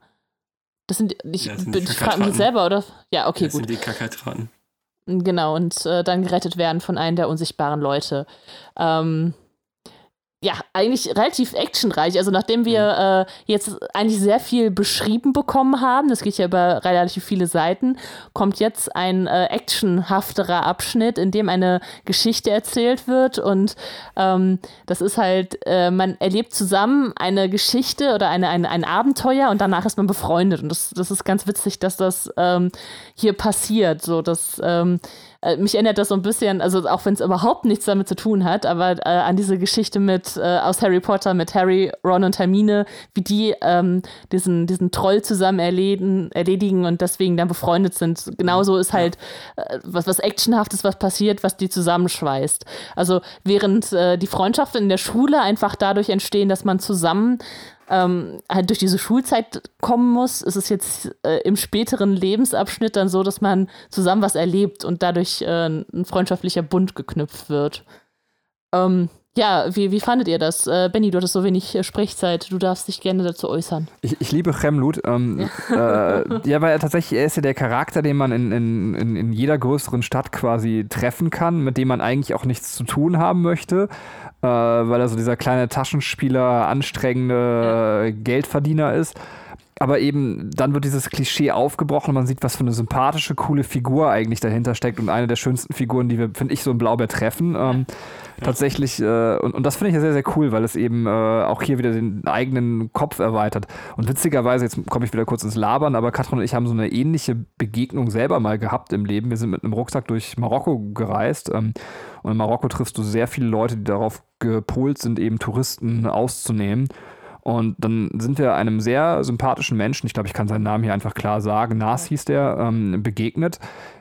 [SPEAKER 3] Das sind, ich, ja, sind ich frage mich selber, oder? Ja, okay,
[SPEAKER 4] das
[SPEAKER 3] gut.
[SPEAKER 4] Das sind die Kakatraten.
[SPEAKER 3] Genau, und äh, dann gerettet werden von einem der unsichtbaren Leute. Ähm, ja, eigentlich relativ actionreich. Also nachdem wir äh, jetzt eigentlich sehr viel beschrieben bekommen haben, das geht ja über relativ viele Seiten, kommt jetzt ein äh, actionhafterer Abschnitt, in dem eine Geschichte erzählt wird und ähm, das ist halt, äh, man erlebt zusammen eine Geschichte oder eine, eine, ein Abenteuer und danach ist man befreundet. Und das, das ist ganz witzig, dass das ähm, hier passiert, so dass ähm, äh, mich erinnert das so ein bisschen, also auch wenn es überhaupt nichts damit zu tun hat, aber äh, an diese Geschichte mit äh, aus Harry Potter mit Harry, Ron und Hermine, wie die ähm, diesen, diesen Troll zusammen erledigen, erledigen und deswegen dann befreundet sind. Genauso ist halt äh, was, was Actionhaftes, was passiert, was die zusammenschweißt. Also während äh, die Freundschaften in der Schule einfach dadurch entstehen, dass man zusammen ähm, halt durch diese Schulzeit kommen muss, ist es jetzt äh, im späteren Lebensabschnitt dann so, dass man zusammen was erlebt und dadurch äh, ein freundschaftlicher Bund geknüpft wird. Ähm, ja, wie, wie fandet ihr das? Äh, Benny, du hattest so wenig äh, Sprechzeit, du darfst dich gerne dazu äußern.
[SPEAKER 2] Ich, ich liebe Chemlut. Ähm, ja. Äh, ja, weil er tatsächlich, er ist ja der Charakter, den man in, in, in, in jeder größeren Stadt quasi treffen kann, mit dem man eigentlich auch nichts zu tun haben möchte äh, weil er so dieser kleine Taschenspieler, anstrengende ja. Geldverdiener ist. Aber eben, dann wird dieses Klischee aufgebrochen und man sieht, was für eine sympathische, coole Figur eigentlich dahinter steckt und eine der schönsten Figuren, die wir, finde ich, so im Blaubeer treffen. Ähm, ja. Tatsächlich, äh, und, und das finde ich ja sehr, sehr cool, weil es eben äh, auch hier wieder den eigenen Kopf erweitert. Und witzigerweise, jetzt komme ich wieder kurz ins Labern, aber Katrin und ich haben so eine ähnliche Begegnung selber mal gehabt im Leben. Wir sind mit einem Rucksack durch Marokko gereist. Ähm, und in Marokko triffst du sehr viele Leute, die darauf gepolt sind, eben Touristen auszunehmen. Und dann sind wir einem sehr sympathischen Menschen, ich glaube, ich kann seinen Namen hier einfach klar sagen, Nas hieß der, ähm, begegnet.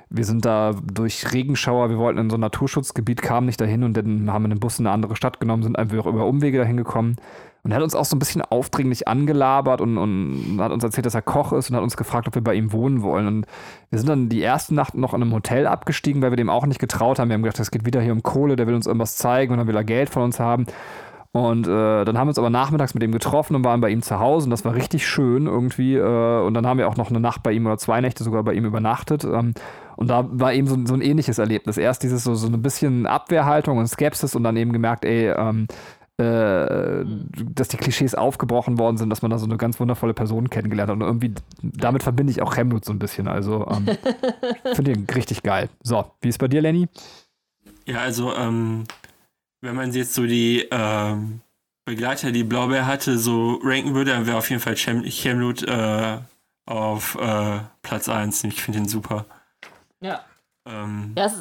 [SPEAKER 2] Wir sind da durch Regenschauer, wir wollten in so ein Naturschutzgebiet, kamen nicht dahin und dann haben wir einen Bus in eine andere Stadt genommen, sind einfach über Umwege dahin gekommen. Und er hat uns auch so ein bisschen aufdringlich angelabert und, und hat uns erzählt, dass er Koch ist und hat uns gefragt, ob wir bei ihm wohnen wollen. Und wir sind dann die erste Nacht noch in einem Hotel abgestiegen, weil wir dem auch nicht getraut haben. Wir haben gedacht, es geht wieder hier um Kohle, der will uns irgendwas zeigen und dann will er Geld von uns haben. Und äh, dann haben wir uns aber nachmittags mit ihm getroffen und waren bei ihm zu Hause und das war richtig schön irgendwie. Äh, und dann haben wir auch noch eine Nacht bei ihm oder zwei Nächte sogar bei ihm übernachtet. Ähm, und da war eben so, so, ein ähnliches Erlebnis. Erst dieses so, so ein bisschen Abwehrhaltung und Skepsis und dann eben gemerkt, ey, ähm, äh, dass die Klischees aufgebrochen worden sind, dass man da so eine ganz wundervolle Person kennengelernt hat. Und irgendwie damit verbinde ich auch Hemnut so ein bisschen. Also ähm, finde ich richtig geil. So, wie ist bei dir, Lenny?
[SPEAKER 4] Ja, also ähm, wenn man jetzt so die ähm, Begleiter, die Blaubeer hatte, so ranken würde, dann wäre auf jeden Fall Chemlut äh, auf äh, Platz 1. Ich finde ihn super.
[SPEAKER 3] Ja.
[SPEAKER 4] Ähm, ja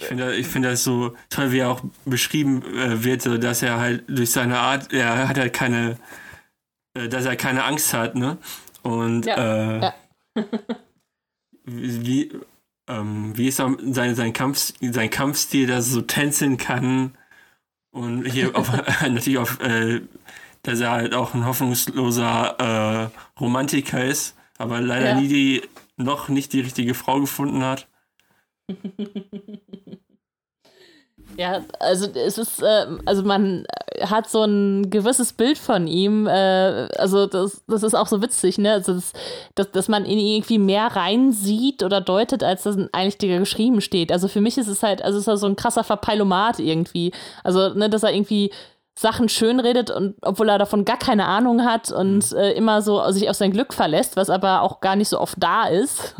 [SPEAKER 4] ich finde ich find das so toll, wie er auch beschrieben äh, wird, so, dass er halt durch seine Art, er hat halt keine, äh, dass er keine Angst hat, ne? Und ja. Äh, ja. wie, ähm, wie ist auch sein, sein, Kampf, sein Kampfstil, dass er so tänzeln kann und hier auf, natürlich auf, äh, dass er halt auch ein hoffnungsloser äh, Romantiker ist, aber leider ja. nie die, noch nicht die richtige Frau gefunden hat.
[SPEAKER 3] Ja, also es ist, äh, also man hat so ein gewisses Bild von ihm, äh, also das, das ist auch so witzig, ne? Also das, dass, dass man ihn irgendwie mehr reinsieht oder deutet, als das eigentlich geschrieben steht. Also für mich ist es halt, also es ist halt so ein krasser Verpeilomat irgendwie. Also, ne, dass er irgendwie Sachen schönredet und obwohl er davon gar keine Ahnung hat und mhm. äh, immer so sich auf sein Glück verlässt, was aber auch gar nicht so oft da ist.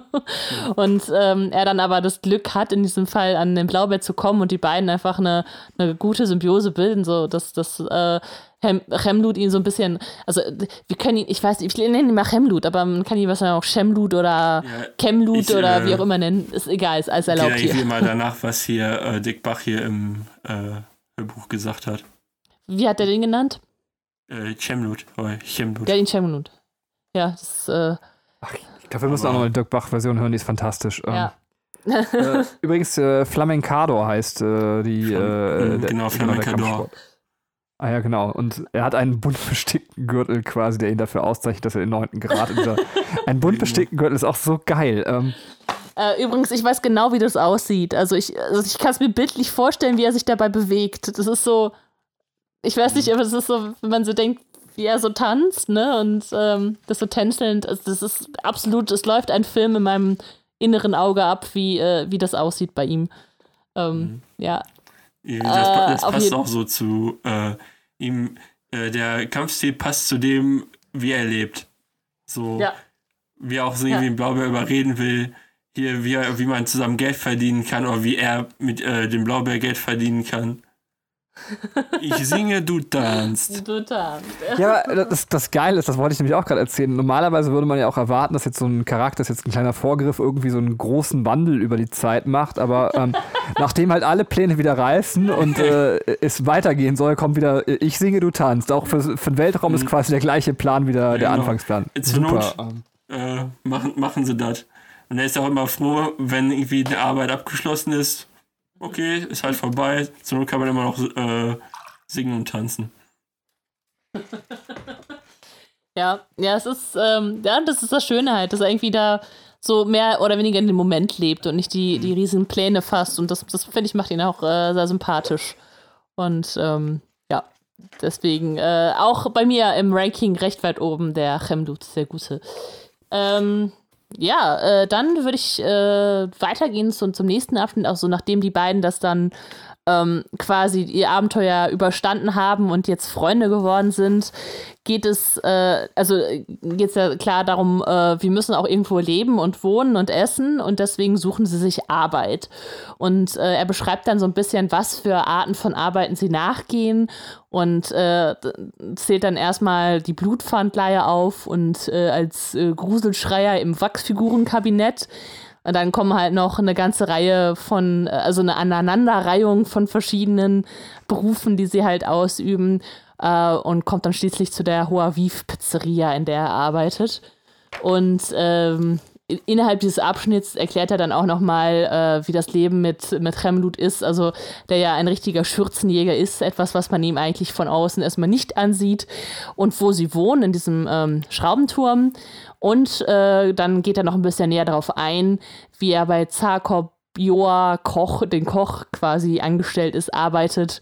[SPEAKER 3] und ähm, er dann aber das Glück hat, in diesem Fall an den Blaubeer zu kommen und die beiden einfach eine, eine gute Symbiose bilden, so dass das äh, Chemlut ihn so ein bisschen, also wir können ihn, ich weiß nicht, ich nenne ihn mal Chemlut, aber man kann ihn wahrscheinlich auch Chemlut oder ja, Chemlut ich, oder äh, wie auch immer nennen, ist egal, ist alles erlaubt
[SPEAKER 4] hier. Ich mal danach, was hier äh, Dick Bach hier im äh, Buch gesagt hat.
[SPEAKER 3] Wie hat er den genannt?
[SPEAKER 4] Äh, Chemlut. Oh, Chemlut.
[SPEAKER 3] Ja, den Chemlut. ja, das äh,
[SPEAKER 2] Ach, ich glaube, wir müssen auch noch eine Dirk Bach-Version hören, die ist fantastisch. Ähm,
[SPEAKER 3] ja.
[SPEAKER 2] Äh, übrigens, äh, Flamencador heißt äh, die. Äh,
[SPEAKER 4] Mhm,
[SPEAKER 2] der-
[SPEAKER 4] genau,
[SPEAKER 2] der
[SPEAKER 4] Flamencador.
[SPEAKER 2] Ah ja, genau. Und er hat einen bunt bestickten Gürtel quasi, der ihn dafür auszeichnet, dass er den neunten Grad in dieser. Ein bunt bestickten Gürtel ist auch so geil. Ähm,
[SPEAKER 3] Äh, übrigens, ich weiß genau, wie das aussieht. Also ich, also ich kann es mir bildlich vorstellen, wie er sich dabei bewegt. Das ist so, ich weiß nicht, aber es ist so, wenn man so denkt, wie er so tanzt, ne? Und ähm, das so tänzelnd, also das ist absolut, es läuft ein Film in meinem inneren Auge ab, wie, äh, wie das aussieht bei ihm. Ähm, Ja,
[SPEAKER 4] Das, pa- das
[SPEAKER 3] Äh,
[SPEAKER 4] passt auch so zu äh, ihm. Äh, der Kampfstil passt zu dem, wie er lebt. So,
[SPEAKER 3] ja,
[SPEAKER 4] wie er auch so irgendwie
[SPEAKER 3] Ja.
[SPEAKER 4] den Blaubeer überreden will. Hier, wie, er, wie man zusammen Geld verdienen kann oder wie er mit äh, dem Blaubeer Geld verdienen kann. Ich singe, du tanzt.
[SPEAKER 3] du tanzt.
[SPEAKER 2] ja, aber das, das Geile ist, das wollte ich nämlich auch gerade erzählen. Normalerweise würde man ja auch erwarten, dass jetzt so ein Charakter, das ist jetzt ein kleiner Vorgriff, irgendwie so einen großen Wandel über die Zeit macht. Aber ähm, nachdem halt alle Pläne wieder reißen und äh, es weitergehen soll, kommt wieder äh, Ich singe, du tanzt. Auch für, für den Weltraum ist quasi der gleiche Plan wieder der
[SPEAKER 4] genau.
[SPEAKER 2] Anfangsplan.
[SPEAKER 4] Zur
[SPEAKER 2] Super.
[SPEAKER 4] Not- Äh, machen, machen sie das. Und er ist auch immer froh, wenn irgendwie die Arbeit abgeschlossen ist. Okay, ist halt vorbei. Zur Not kann man immer noch äh, singen und tanzen.
[SPEAKER 3] Ja, ja, es ist, ähm, ja, das ist das Schöne halt, dass er irgendwie da so mehr oder weniger in dem Moment lebt und nicht die, die riesigen Pläne fasst. Und das, das finde ich, macht ihn auch äh, sehr sympathisch. Und ähm, ja, deswegen äh, auch bei mir im Ranking recht weit oben der Chemdut, sehr gute. Ähm, ja, äh, dann würde ich äh, weitergehen zu, zum nächsten Abschnitt, auch so nachdem die beiden das dann ähm, quasi ihr Abenteuer überstanden haben und jetzt Freunde geworden sind, geht es, äh, also geht es ja klar darum, äh, wir müssen auch irgendwo leben und wohnen und essen und deswegen suchen sie sich Arbeit. Und äh, er beschreibt dann so ein bisschen, was für Arten von Arbeiten sie nachgehen und äh, zählt dann erstmal die Blutpfandleihe auf und äh, als äh, Gruselschreier im Wachsfigurenkabinett. Und dann kommen halt noch eine ganze Reihe von, äh, also eine Aneinanderreihung von verschiedenen Berufen, die sie halt ausüben. Äh, und kommt dann schließlich zu der Hoaviv-Pizzeria, in der er arbeitet. Und ähm, in- innerhalb dieses Abschnitts erklärt er dann auch nochmal, äh, wie das Leben mit, mit Remlut ist. Also, der ja ein richtiger Schürzenjäger ist, etwas, was man ihm eigentlich von außen erstmal nicht ansieht. Und wo sie wohnen, in diesem ähm, Schraubenturm. Und äh, dann geht er noch ein bisschen näher darauf ein, wie er bei Zarkop Joa Koch, den Koch quasi angestellt ist, arbeitet.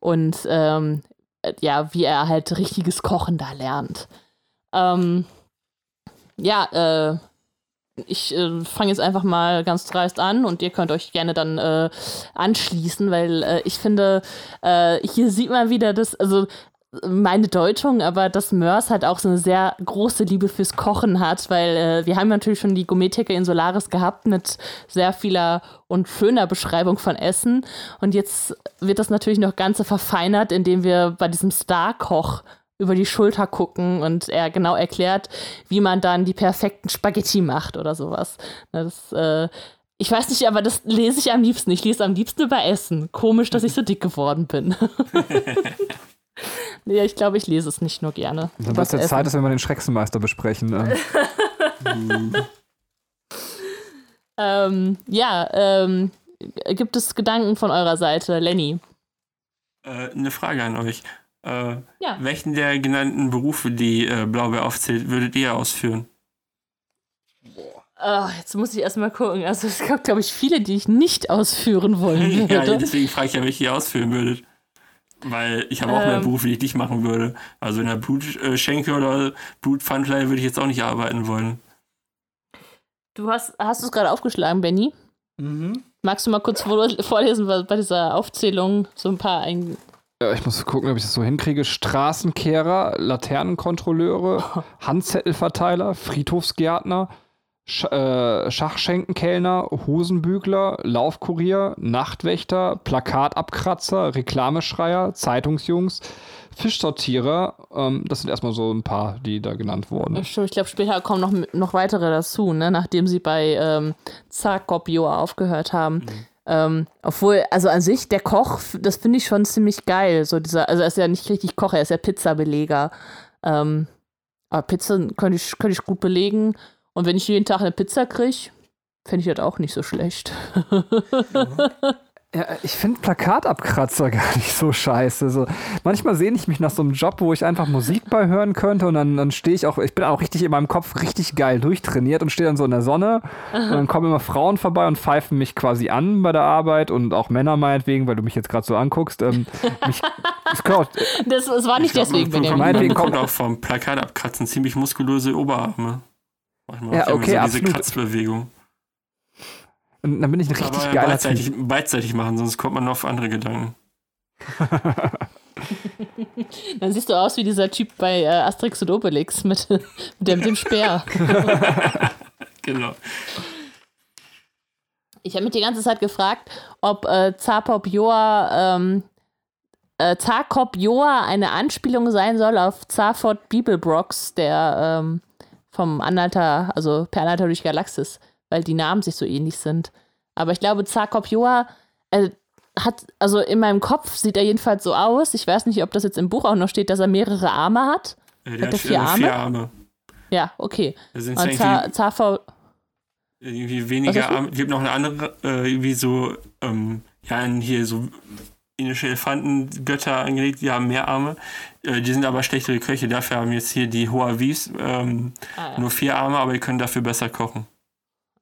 [SPEAKER 3] Und ähm, äh, ja, wie er halt richtiges Kochen da lernt. Ähm, ja, äh, ich äh, fange jetzt einfach mal ganz dreist an und ihr könnt euch gerne dann äh, anschließen, weil äh, ich finde, äh, hier sieht man wieder das, also meine Deutung, aber dass Mörs halt auch so eine sehr große Liebe fürs Kochen hat, weil äh, wir haben natürlich schon die Gourmet-Theke in Solaris gehabt mit sehr vieler und schöner Beschreibung von Essen und jetzt wird das natürlich noch ganz verfeinert, indem wir bei diesem Star-Koch über die Schulter gucken und er genau erklärt, wie man dann die perfekten Spaghetti macht oder sowas. Das, äh, ich weiß nicht, aber das lese ich am liebsten. Ich lese am liebsten über Essen. Komisch, dass ich so dick geworden bin. nee, ich glaube, ich lese es nicht nur gerne.
[SPEAKER 2] Dann wird es
[SPEAKER 3] Essen.
[SPEAKER 2] Zeit, dass wir mal den Schrecksenmeister besprechen. Ähm,
[SPEAKER 3] Ähm, ja, ähm, gibt es Gedanken von eurer Seite, Lenny?
[SPEAKER 4] Äh, eine Frage an euch. Äh,
[SPEAKER 3] Ja.
[SPEAKER 4] Welchen der genannten Berufe, die äh, Blaubeer aufzählt, würdet ihr ausführen?
[SPEAKER 3] Ah, jetzt muss ich erstmal gucken. Also es gab, glaube ich, viele, die ich nicht ausführen wollen
[SPEAKER 4] ja,
[SPEAKER 3] würde.
[SPEAKER 4] deswegen frage ich ja, welche ihr ausführen würdet. Weil ich habe auch mehr
[SPEAKER 3] Ähm.
[SPEAKER 4] Berufe, die ich nicht machen würde. Also in der Blutschenke oder Blutpfandleihe würde ich jetzt auch nicht arbeiten wollen.
[SPEAKER 3] Du hast, hast du es gerade aufgeschlagen, Benny? Magst du mal kurz vor- vorlesen, was bei dieser Aufzählung so ein paar ein
[SPEAKER 2] ja, ich muss gucken, ob ich das so hinkriege. Straßenkehrer, Laternenkontrolleure, Handzettelverteiler, Friedhofsgärtner, Sch äh, Schachschenkenkellner, Hosenbügler, Laufkurier, Nachtwächter, Plakatabkratzer, Reklameschreier, Zeitungsjungs, Fischsortierer. Ähm, das sind erstmal so ein paar, die da genannt wurden.
[SPEAKER 3] Stimmt, ich glaube, später kommen noch, noch weitere dazu, ne? nachdem sie bei ähm, Zakopio aufgehört haben. Ähm, obwohl, also an sich, der Koch, das finde ich schon ziemlich geil. So dieser, also er ist ja nicht richtig Koch, er ist ja Pizzabeleger. Ähm, Aber Pizza könnte ich, könnte ich gut belegen. Und wenn ich jeden Tag eine Pizza kriege, fände ich das auch nicht so schlecht.
[SPEAKER 2] Ja, ich finde Plakatabkratzer gar nicht so scheiße. So, manchmal sehne ich mich nach so einem Job, wo ich einfach Musik bei hören könnte und dann, dann stehe ich auch, ich bin auch richtig in meinem Kopf richtig geil durchtrainiert und stehe dann so in der Sonne Aha. und dann kommen immer Frauen vorbei und pfeifen mich quasi an bei der Arbeit und auch Männer meinetwegen, weil du mich jetzt gerade so anguckst. Ähm, mich,
[SPEAKER 3] das, das, das, war nicht glaub, deswegen, wenn
[SPEAKER 4] ihr meinetwegen kommt auch vom Plakatabkratzen ziemlich muskulöse Oberarme.
[SPEAKER 2] Manchmal ja, okay, so
[SPEAKER 4] diese Kratzbewegung.
[SPEAKER 2] Und dann bin ich ein richtig
[SPEAKER 4] Aber
[SPEAKER 2] geiler
[SPEAKER 4] beidseitig, typ. beidseitig machen, sonst kommt man auf andere Gedanken.
[SPEAKER 3] dann siehst du aus wie dieser Typ bei äh, Asterix und Obelix mit, mit, dem, mit dem Speer.
[SPEAKER 4] genau.
[SPEAKER 3] Ich habe mich die ganze Zeit gefragt, ob äh, Zapop Joa ähm, äh, Zarkop Joa eine Anspielung sein soll auf Zarford Bibelbrox, der ähm, vom Anhalter, also per Anhalter durch Galaxis weil die Namen sich so ähnlich sind. Aber ich glaube, Zarkop Joa äh, hat, also in meinem Kopf sieht er jedenfalls so aus. Ich weiß nicht, ob das jetzt im Buch auch noch steht, dass er mehrere Arme hat.
[SPEAKER 4] Ja, der hat, hat vier, Arme? vier Arme.
[SPEAKER 3] Ja, okay.
[SPEAKER 4] sind Und Zar Zarfau irgendwie weniger Arme. Es gibt noch eine andere, äh, irgendwie so, ähm, ja, hier so indische Elefantengötter angelegt, die haben mehr Arme. Äh, die sind aber schlechtere Köche. Dafür haben jetzt hier die Hoavis ähm, ah, ja. nur vier Arme, aber die können dafür besser kochen.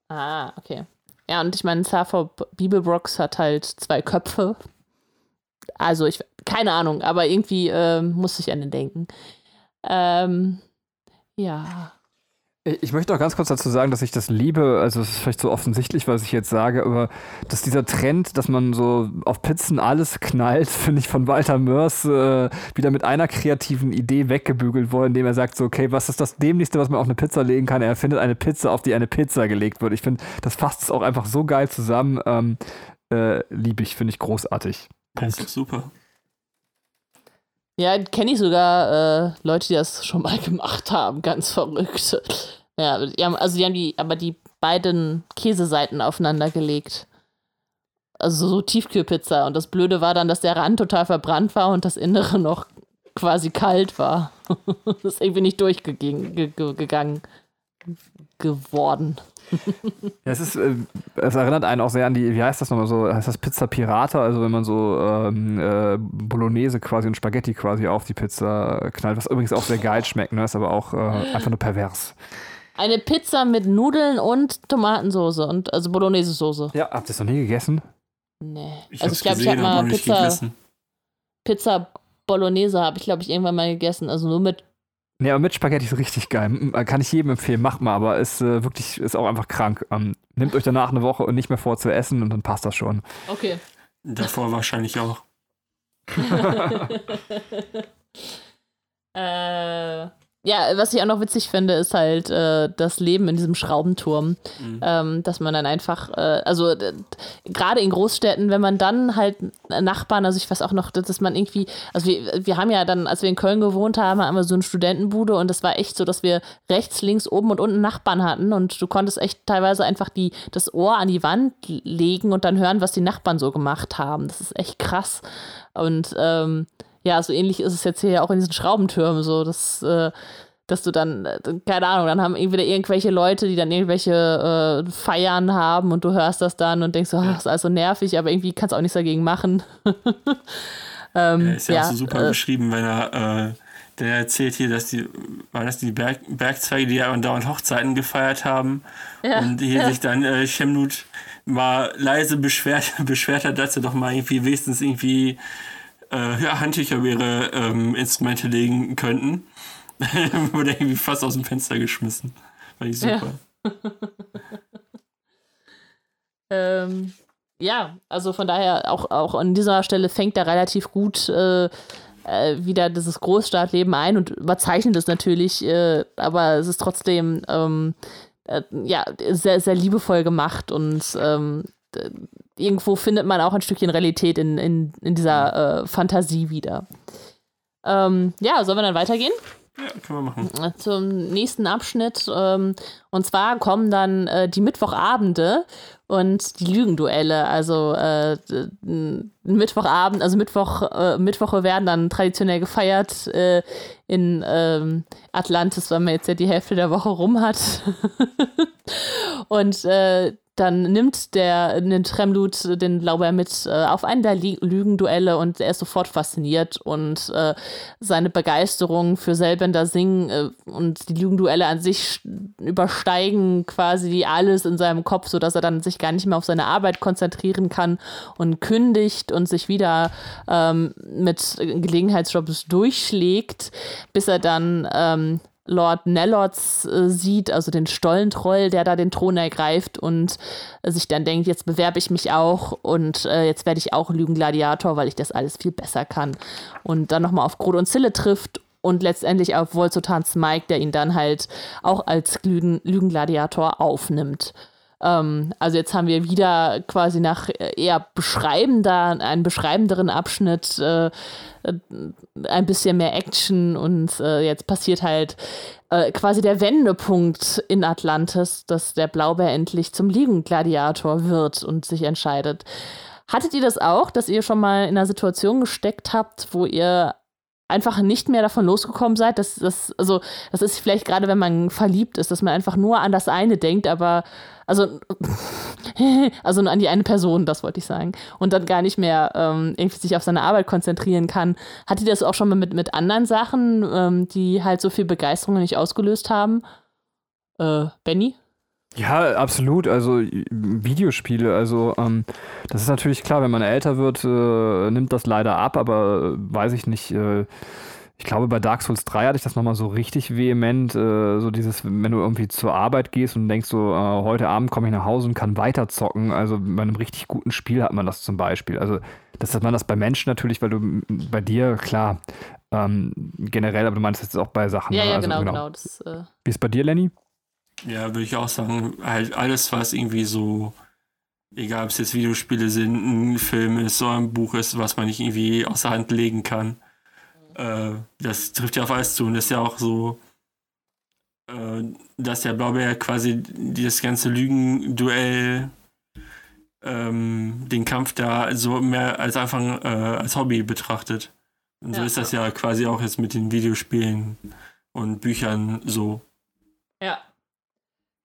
[SPEAKER 3] Ah, okay. Ja, und ich meine, Sappho Bibelbrox hat halt zwei Köpfe. Also, ich, keine Ahnung, aber irgendwie äh, muss ich an den denken. Ähm, ja.
[SPEAKER 2] Ich möchte noch ganz kurz dazu sagen, dass ich das liebe, also es ist vielleicht so offensichtlich, was ich jetzt sage, aber dass dieser Trend, dass man so auf Pizzen alles knallt, finde ich von Walter Mörs äh, wieder mit einer kreativen Idee weggebügelt worden, indem er sagt so, okay, was ist das Dämlichste, was man auf eine Pizza legen kann? Er findet eine Pizza, auf die eine Pizza gelegt wird. Ich finde, das fasst es auch einfach so geil zusammen. Ähm, äh, liebe ich, finde ich großartig.
[SPEAKER 4] Punkt. Das ist super.
[SPEAKER 3] Ja, kenne ich sogar äh, Leute, die das schon mal gemacht haben. Ganz verrückt. Ja, die haben, also die haben die, aber die beiden Käseseiten aufeinander gelegt. Also so Tiefkühlpizza. Und das Blöde war dann, dass der Rand total verbrannt war und das Innere noch quasi kalt war. das ist irgendwie nicht durchgegangen geworden.
[SPEAKER 2] Ja, es ist, äh, es erinnert einen auch sehr an die, wie heißt das nochmal so, heißt das Pizza Pirata, also wenn man so ähm, äh, Bolognese quasi und Spaghetti quasi auf die Pizza knallt, was übrigens auch sehr geil schmeckt, ne? ist aber auch äh, einfach nur pervers.
[SPEAKER 3] Eine Pizza mit Nudeln und Tomatensoße und also Bolognese-Soße.
[SPEAKER 2] Ja, habt ihr es noch nie gegessen?
[SPEAKER 3] Nee. Ich also ich glaube, ich habe mal Pizza, Pizza Bolognese habe ich glaube ich irgendwann mal gegessen, also nur mit
[SPEAKER 2] Nee, aber mit Spaghetti ist richtig geil. Kann ich jedem empfehlen, macht mal, aber ist äh, wirklich, ist auch einfach krank. Ähm, nehmt euch danach eine Woche und nicht mehr vor zu essen und dann passt das schon.
[SPEAKER 3] Okay.
[SPEAKER 4] Davor wahrscheinlich auch.
[SPEAKER 3] äh, ja, was ich auch noch witzig finde, ist halt äh, das Leben in diesem Schraubenturm. Mhm. Ähm, dass man dann einfach, äh, also gerade in Großstädten, wenn man dann halt Nachbarn, also ich weiß auch noch, dass man irgendwie, also wir, wir haben ja dann, als wir in Köln gewohnt haben, haben wir so eine Studentenbude und das war echt so, dass wir rechts, links, oben und unten Nachbarn hatten und du konntest echt teilweise einfach die, das Ohr an die Wand legen und dann hören, was die Nachbarn so gemacht haben. Das ist echt krass. Und ähm, ja, so ähnlich ist es jetzt hier ja auch in diesen Schraubentürmen so, dass, äh, dass du dann, äh, keine Ahnung, dann haben irgendwie irgendwelche Leute, die dann irgendwelche äh, Feiern haben und du hörst das dann und denkst, oh, das ist also nervig, aber irgendwie kannst du auch nichts dagegen machen.
[SPEAKER 4] ähm, ja, ist ja, ja, auch so super äh, beschrieben, wenn er, äh, der erzählt hier, dass die, war das die Berg, Bergzweige, die ja dauernd Hochzeiten gefeiert haben ja, und hier ja. sich dann äh, Chemnut mal leise beschwert, beschwert hat, dass er doch mal irgendwie wenigstens irgendwie äh, ja, Handtücher ihre ähm, Instrumente legen könnten, wurde irgendwie fast aus dem Fenster geschmissen. Fand ich super.
[SPEAKER 3] Ja. ähm, ja, also von daher auch, auch an dieser Stelle fängt er relativ gut äh, äh, wieder dieses Großstadtleben ein und überzeichnet es natürlich, äh, aber es ist trotzdem ähm, äh, ja, sehr, sehr liebevoll gemacht und ähm, irgendwo findet man auch ein Stückchen Realität in, in, in dieser äh, Fantasie wieder. Ähm, ja, sollen wir dann weitergehen?
[SPEAKER 4] Ja, können wir machen.
[SPEAKER 3] Zum nächsten Abschnitt. Ähm, und zwar kommen dann äh, die Mittwochabende und die Lügenduelle. Also äh, Mittwochabend, also Mittwoch, äh, Mittwoche werden dann traditionell gefeiert äh, in ähm, Atlantis, weil man jetzt ja die Hälfte der Woche rum hat. und äh, dann nimmt der nimmt Tremlut den Blaubeer mit äh, auf einen der Lügenduelle und er ist sofort fasziniert und äh, seine Begeisterung für Selbender Singen äh, und die Lügenduelle an sich übersteigen quasi alles in seinem Kopf, sodass er dann sich gar nicht mehr auf seine Arbeit konzentrieren kann und kündigt und sich wieder ähm, mit Gelegenheitsjobs durchschlägt, bis er dann ähm, Lord Nellots äh, sieht, also den Stollentroll, der da den Thron ergreift und äh, sich dann denkt, jetzt bewerbe ich mich auch und äh, jetzt werde ich auch Lügengladiator, weil ich das alles viel besser kann. Und dann nochmal auf Grot und Zille trifft und letztendlich auf Volsotans Mike, der ihn dann halt auch als Lügen Lügengladiator aufnimmt. Ähm, also jetzt haben wir wieder quasi nach äh, eher beschreibender, einen beschreibenderen Abschnitt, äh, ein bisschen mehr Action und äh, jetzt passiert halt äh, quasi der Wendepunkt in Atlantis, dass der Blaubeer endlich zum Liegengladiator wird und sich entscheidet. Hattet ihr das auch, dass ihr schon mal in einer Situation gesteckt habt, wo ihr einfach nicht mehr davon losgekommen seid, dass das, also das ist vielleicht gerade, wenn man verliebt ist, dass man einfach nur an das eine denkt, aber also, also nur an die eine Person, das wollte ich sagen. Und dann gar nicht mehr ähm, irgendwie sich auf seine Arbeit konzentrieren kann. Hattet ihr das auch schon mal mit, mit anderen Sachen, ähm, die halt so viel Begeisterung nicht ausgelöst haben? Äh, Benny?
[SPEAKER 2] Ja, absolut. Also Videospiele, also ähm, das ist natürlich klar, wenn man älter wird, äh, nimmt das leider ab, aber äh, weiß ich nicht. Äh, ich glaube, bei Dark Souls 3 hatte ich das nochmal so richtig vehement, äh, so dieses, wenn du irgendwie zur Arbeit gehst und denkst so, äh, heute Abend komme ich nach Hause und kann weiter zocken. Also bei einem richtig guten Spiel hat man das zum Beispiel. Also das hat man das bei Menschen natürlich, weil du bei dir, klar, ähm, generell, aber du meinst jetzt auch bei Sachen.
[SPEAKER 3] Ja,
[SPEAKER 2] ne?
[SPEAKER 3] ja,
[SPEAKER 2] also,
[SPEAKER 3] genau, genau. genau das,
[SPEAKER 2] äh Wie ist bei dir, Lenny?
[SPEAKER 4] Ja, würde ich auch sagen, halt alles, was irgendwie so, egal ob es jetzt Videospiele sind, ein Film ist, oder ein Buch ist, was man nicht irgendwie aus der Hand legen kann. Äh, das trifft ja auf alles zu und das ist ja auch so, äh, dass der Blaubeer quasi das ganze Lügenduell, ähm, den Kampf da so mehr als einfach äh, als Hobby betrachtet. Und so ja. ist das ja quasi auch jetzt mit den Videospielen und Büchern so.
[SPEAKER 3] Ja,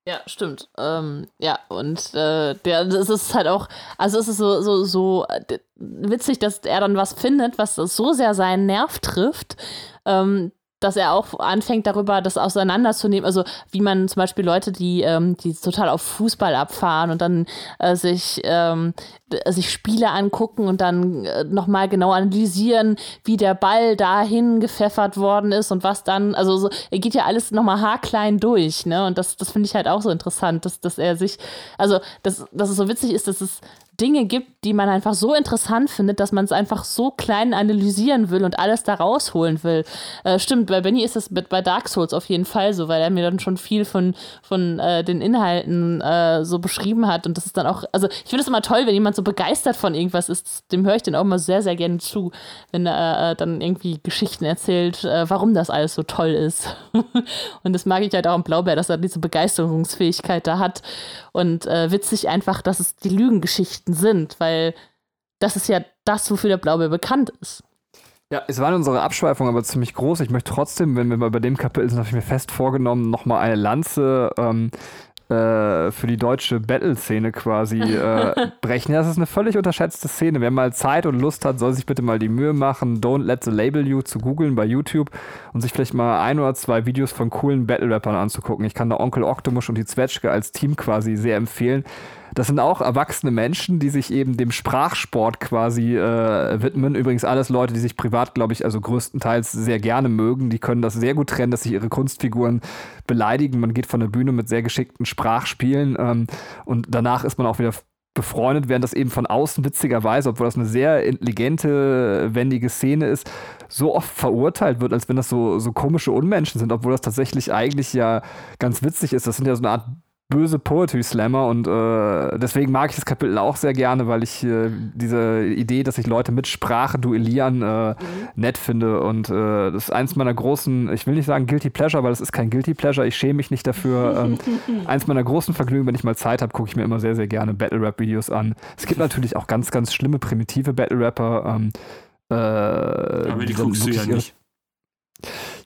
[SPEAKER 3] ja, stimmt. Ähm, ja, und äh, der, das ist halt auch, also es ist so, so, so äh, witzig, dass er dann was findet, was so sehr seinen Nerv trifft, ähm, dass er auch anfängt, darüber das auseinanderzunehmen. Also wie man zum Beispiel Leute, die, ähm, die total auf Fußball abfahren und dann äh, sich, ähm, sich Spiele angucken und dann äh, nochmal genau analysieren, wie der Ball dahin gepfeffert worden ist und was dann, also so, er geht ja alles nochmal haarklein durch, ne? Und das, das finde ich halt auch so interessant, dass, dass er sich, also dass, dass es so witzig ist, dass es Dinge gibt, die man einfach so interessant findet, dass man es einfach so klein analysieren will und alles da rausholen will. Äh, stimmt, bei Benny ist das bei Dark Souls auf jeden Fall so, weil er mir dann schon viel von, von äh, den Inhalten äh, so beschrieben hat. Und das ist dann auch, also ich finde es immer toll, wenn jemand so begeistert von irgendwas ist, dem höre ich dann auch immer sehr, sehr gerne zu, wenn er äh, dann irgendwie Geschichten erzählt, äh, warum das alles so toll ist. und das mag ich halt auch am Blaubeer, dass er diese Begeisterungsfähigkeit da hat. Und äh, witzig einfach, dass es die Lügengeschichten sind, weil das ist ja das, wofür der Blaubeer bekannt ist.
[SPEAKER 2] Ja, es war in unserer Abschweifung aber ziemlich groß. Ich möchte trotzdem, wenn wir mal bei dem Kapitel sind, habe ich mir fest vorgenommen, nochmal eine Lanze ähm, äh, für die deutsche Battle-Szene quasi äh, brechen. Das ist eine völlig unterschätzte Szene. Wer mal Zeit und Lust hat, soll sich bitte mal die Mühe machen, Don't Let the Label You zu googeln bei YouTube und sich vielleicht mal ein oder zwei Videos von coolen Battle-Rappern anzugucken. Ich kann da Onkel Octomush und die Zwetschge als Team quasi sehr empfehlen. Das sind auch erwachsene Menschen, die sich eben dem Sprachsport quasi äh, widmen. Übrigens alles Leute, die sich privat, glaube ich, also größtenteils sehr gerne mögen. Die können das sehr gut trennen, dass sich ihre Kunstfiguren beleidigen. Man geht von der Bühne mit sehr geschickten Sprachspielen ähm, und danach ist man auch wieder befreundet, während das eben von außen witzigerweise, obwohl das eine sehr intelligente, wendige Szene ist, so oft verurteilt wird, als wenn das so, so komische Unmenschen sind, obwohl das tatsächlich eigentlich ja ganz witzig ist. Das sind ja so eine Art böse Poetry Slammer und äh, deswegen mag ich das Kapitel auch sehr gerne, weil ich äh, diese Idee, dass sich Leute mit Sprache duellieren, äh, mhm. nett finde und äh, das ist eins meiner großen, ich will nicht sagen Guilty Pleasure, weil es ist kein Guilty Pleasure, ich schäme mich nicht dafür. Ähm, eins meiner großen Vergnügen, wenn ich mal Zeit habe, gucke ich mir immer sehr, sehr gerne Battle Rap Videos an. Es gibt natürlich auch ganz, ganz schlimme, primitive Battle Rapper. Ähm,
[SPEAKER 4] äh, Aber die guckst du ja nicht.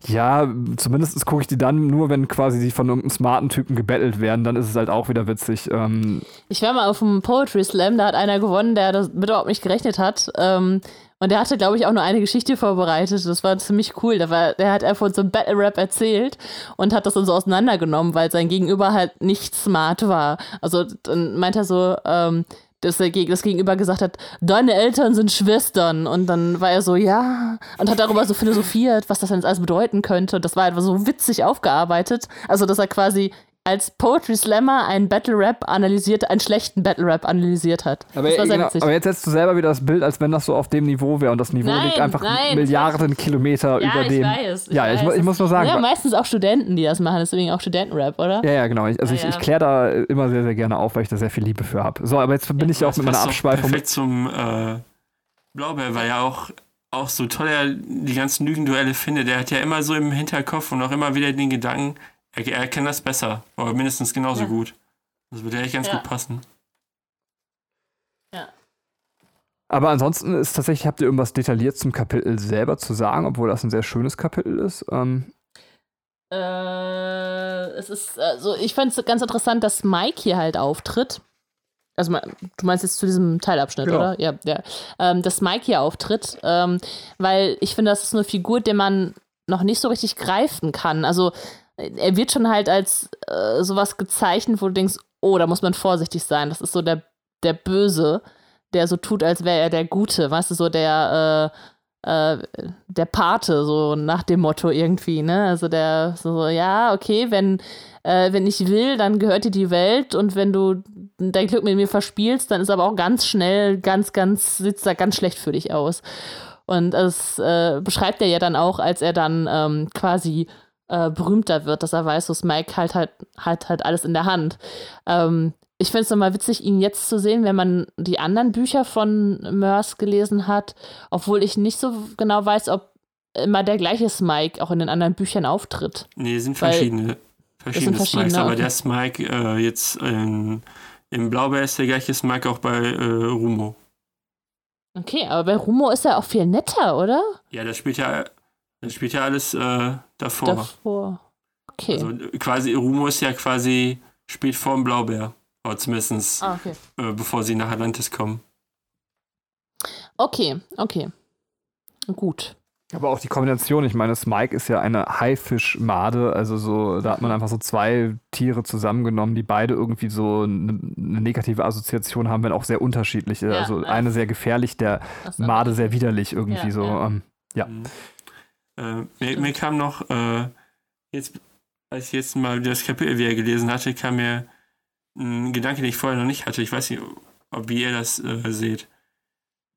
[SPEAKER 2] Ja, zumindest gucke ich die dann nur, wenn quasi die von irgendeinem smarten Typen gebettelt werden, dann ist es halt auch wieder witzig. Ähm
[SPEAKER 3] ich war mal auf dem Poetry Slam, da hat einer gewonnen, der das überhaupt nicht gerechnet hat. Ähm, und der hatte, glaube ich, auch nur eine Geschichte vorbereitet. Das war ziemlich cool. Der, war, der hat einfach so ein Battle Rap erzählt und hat das dann so auseinandergenommen, weil sein Gegenüber halt nicht smart war. Also dann meint er so, ähm, dass er das Gegenüber gesagt hat, deine Eltern sind Schwestern. Und dann war er so, ja, und hat darüber so philosophiert, was das denn alles bedeuten könnte. Und das war einfach so witzig aufgearbeitet. Also, dass er quasi als Poetry Slammer einen Battle Rap analysiert, einen schlechten Battle Rap analysiert hat.
[SPEAKER 2] Aber, genau, aber, jetzt setzt du selber wieder das Bild, als wenn das so auf dem Niveau wäre und das Niveau nein, liegt einfach nein, Milliarden Kilometer
[SPEAKER 3] ja,
[SPEAKER 2] über dem.
[SPEAKER 3] Ich weiß,
[SPEAKER 2] ich ja, weiß. Ich, ich, muss nur sagen.
[SPEAKER 3] Ja, meistens auch Studenten, die das machen, deswegen auch Studentenrap, oder?
[SPEAKER 2] Ja, ja, genau. Ich, also ja, ich, ich kläre da immer sehr, sehr gerne auf, weil ich da sehr viel Liebe für habe. So, aber jetzt bin ich auch mit meiner Abschweifung.
[SPEAKER 4] Perfekt zum äh, Blaubeer, weil ja auch auch so toll er die ganzen Lügenduelle findet. Der hat ja immer so im Hinterkopf und auch immer wieder den Gedanken, er, er kann das besser, aber mindestens genauso ja. gut. Das würde echt ganz ja. gut passen.
[SPEAKER 3] Ja.
[SPEAKER 2] Aber ansonsten ist tatsächlich, habt ihr irgendwas detailliert zum Kapitel selber zu sagen, obwohl das ein sehr schönes Kapitel ist? Ähm
[SPEAKER 3] äh, es ist, also ich fand es ganz interessant, dass Mike hier halt auftritt. Also du meinst jetzt zu diesem Teilabschnitt, genau. oder? Ja, ja. Ähm, dass Mike hier auftritt, ähm, weil ich finde, das ist eine Figur, die man noch nicht so richtig greifen kann. Also er wird schon halt als äh, sowas gezeichnet, wo du denkst, oh, da muss man vorsichtig sein. Das ist so der, der Böse, der so tut, als wäre er der Gute, weißt du, so der, äh, äh, der Pate, so nach dem Motto irgendwie, ne? Also der so, ja, okay, wenn, äh, wenn ich will, dann gehört dir die Welt und wenn du dein Glück mit mir verspielst, dann ist aber auch ganz schnell, ganz, ganz, sitzt da ganz schlecht für dich aus. Und das äh, beschreibt er ja dann auch, als er dann ähm, quasi äh, berühmter wird, dass er weiß, so Mike halt halt, halt halt alles in der Hand. Ähm, ich finde es nochmal witzig, ihn jetzt zu sehen, wenn man die anderen Bücher von Mörs gelesen hat, obwohl ich nicht so genau weiß, ob immer der gleiche Smike auch in den anderen Büchern auftritt.
[SPEAKER 4] Nee, sind verschiedene. Verschiedene, verschiedene Smikes, aber der Smike äh, jetzt in, im Blaubeer ist der gleiche Smike auch bei äh, Rumo.
[SPEAKER 3] Okay, aber bei Rumo ist er auch viel netter, oder?
[SPEAKER 4] Ja, das spielt ja das spielt ja alles äh, davor.
[SPEAKER 3] Davor. Okay.
[SPEAKER 4] Also quasi, Rumo ist ja quasi, spielt vor dem Blaubeer. Oder zumindest ah, okay. äh, bevor sie nach Atlantis kommen.
[SPEAKER 3] Okay, okay. Gut.
[SPEAKER 2] Aber auch die Kombination, ich meine, Smike ist ja eine Haifischmade, also so, da hat man einfach so zwei Tiere zusammengenommen, die beide irgendwie so eine, eine negative Assoziation haben, wenn auch sehr unterschiedliche. Ja, also ja. eine sehr gefährlich, der Made sehr widerlich irgendwie ja, so. Ähm, ja. Mhm.
[SPEAKER 4] Äh, mir, mir, kam noch, äh, jetzt, als ich jetzt mal das Kapitel wieder gelesen hatte, kam mir ein Gedanke, den ich vorher noch nicht hatte. Ich weiß nicht, ob wie ihr das äh, seht.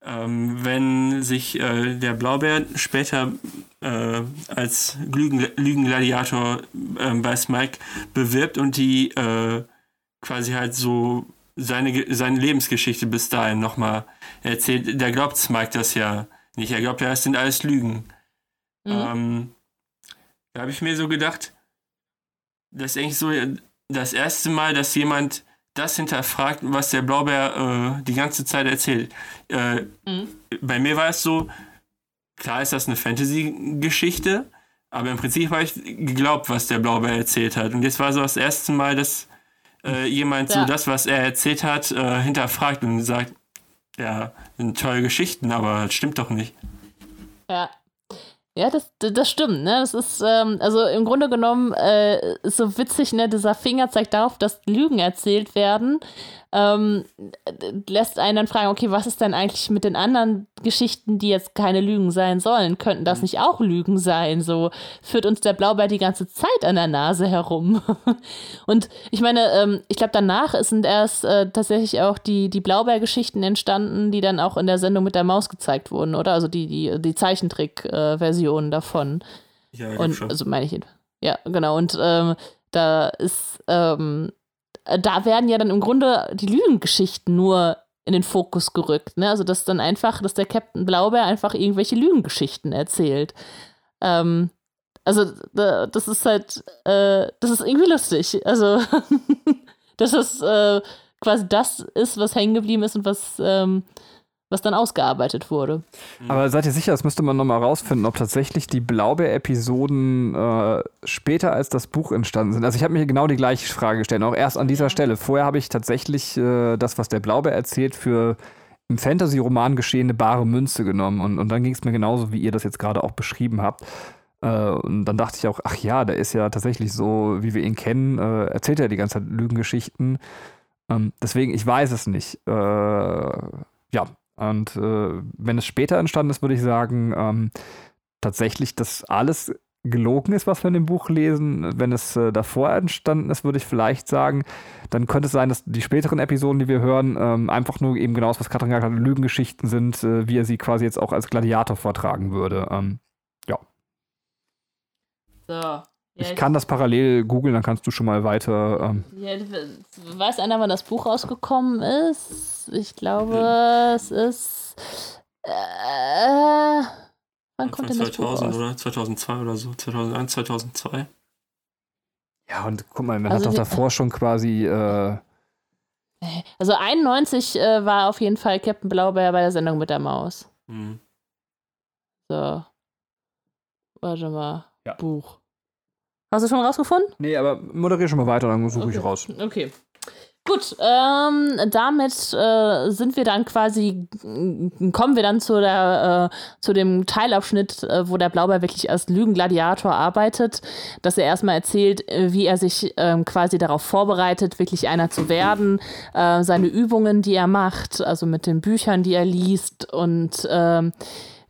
[SPEAKER 4] Ähm, wenn sich äh, der Blaubeer später äh, als Lügen, Lügengladiator äh, bei Smike bewirbt und die äh, quasi halt so seine, seine Lebensgeschichte bis dahin nochmal erzählt, da glaubt Smike das ja nicht. Er glaubt ja, es sind alles Lügen. Mhm. Ähm, da habe ich mir so gedacht, das ist eigentlich so das erste Mal, dass jemand das hinterfragt, was der Blaubeer äh, die ganze Zeit erzählt. Äh, mhm. Bei mir war es so, klar ist das eine Fantasy-Geschichte, aber im Prinzip habe ich geglaubt, was der Blaubeer erzählt hat. Und jetzt war so das erste Mal, dass äh, jemand ja. so das, was er erzählt hat, äh, hinterfragt und sagt, ja, sind tolle Geschichten, aber das stimmt doch nicht.
[SPEAKER 3] Ja, ja, das, das stimmt, ne? Das ist, ähm, also im Grunde genommen äh, so witzig, ne? Dieser Finger zeigt darauf, dass Lügen erzählt werden ähm, lässt einen dann fragen, okay, was ist denn eigentlich mit den anderen Geschichten, die jetzt keine Lügen sein sollen? Könnten das mhm. nicht auch Lügen sein? So führt uns der Blaubeer die ganze Zeit an der Nase herum. Und ich meine, ähm, ich glaube, danach sind erst äh, tatsächlich auch die, die Blaubeer-Geschichten entstanden, die dann auch in der Sendung mit der Maus gezeigt wurden, oder? Also die, die, die Zeichentrick-Versionen davon.
[SPEAKER 4] Ja,
[SPEAKER 3] und
[SPEAKER 4] schon.
[SPEAKER 3] also meine ich, ja, genau. Und ähm, da ist ähm, äh, da werden ja dann im Grunde die Lügengeschichten nur in den Fokus gerückt. Ne? Also, dass dann einfach, dass der Captain Blaubeer einfach irgendwelche Lügengeschichten erzählt. Ähm, also, das ist halt, äh, das ist irgendwie lustig. Also, dass es äh, quasi das ist, was hängen geblieben ist und was, ähm, was dann ausgearbeitet wurde.
[SPEAKER 2] Aber seid ihr sicher, das müsste man nochmal rausfinden, ob tatsächlich die Blaubeer-Episoden äh, später als das Buch entstanden sind? Also ich habe mir genau die gleiche Frage gestellt, auch erst an dieser Stelle. Vorher habe ich tatsächlich äh, das, was der Blaubeer erzählt, für im Fantasy-Roman geschehene bare Münze genommen. Und, und dann ging es mir genauso, wie ihr das jetzt gerade auch beschrieben habt. Äh, und dann dachte ich auch, ach ja, der ist ja tatsächlich so, wie wir ihn kennen, äh, erzählt er die ganze Zeit Lügengeschichten. Ähm, deswegen, ich weiß es nicht. Äh, ja, und äh, wenn es später entstanden ist, würde ich sagen, ähm, tatsächlich, dass alles gelogen ist, was wir in dem Buch lesen. Wenn es äh, davor entstanden ist, würde ich vielleicht sagen, dann könnte es sein, dass die späteren Episoden, die wir hören, ähm, einfach nur eben genau das, was Katrin gesagt hat, Lügengeschichten sind, äh, wie er sie quasi jetzt auch als Gladiator vortragen würde. Ähm, ja.
[SPEAKER 3] So.
[SPEAKER 2] Ja, ich kann das parallel googeln, dann kannst du schon mal weiter. Ähm
[SPEAKER 3] ja, weiß einer, wann das Buch rausgekommen ist? Ich glaube, hm. es ist. Äh, wann kommt denn das 2000 Buch raus?
[SPEAKER 4] oder 2002 oder so? 2001, 2002.
[SPEAKER 2] Ja, und guck mal, man also hat doch davor schon quasi. Äh
[SPEAKER 3] also 91 äh, war auf jeden Fall Captain Blaubeer bei der Sendung mit der Maus. Mhm. So. Warte mal. Ja. Buch. Hast du schon rausgefunden?
[SPEAKER 2] Nee, aber moderiere schon mal weiter, dann suche
[SPEAKER 3] okay.
[SPEAKER 2] ich raus.
[SPEAKER 3] Okay. Gut, ähm, damit äh, sind wir dann quasi, kommen wir dann zu, der, äh, zu dem Teilabschnitt, äh, wo der Blaubeer wirklich als Lügengladiator arbeitet, dass er erstmal erzählt, äh, wie er sich ähm, quasi darauf vorbereitet, wirklich einer zu werden, äh, seine Übungen, die er macht, also mit den Büchern, die er liest und ähm,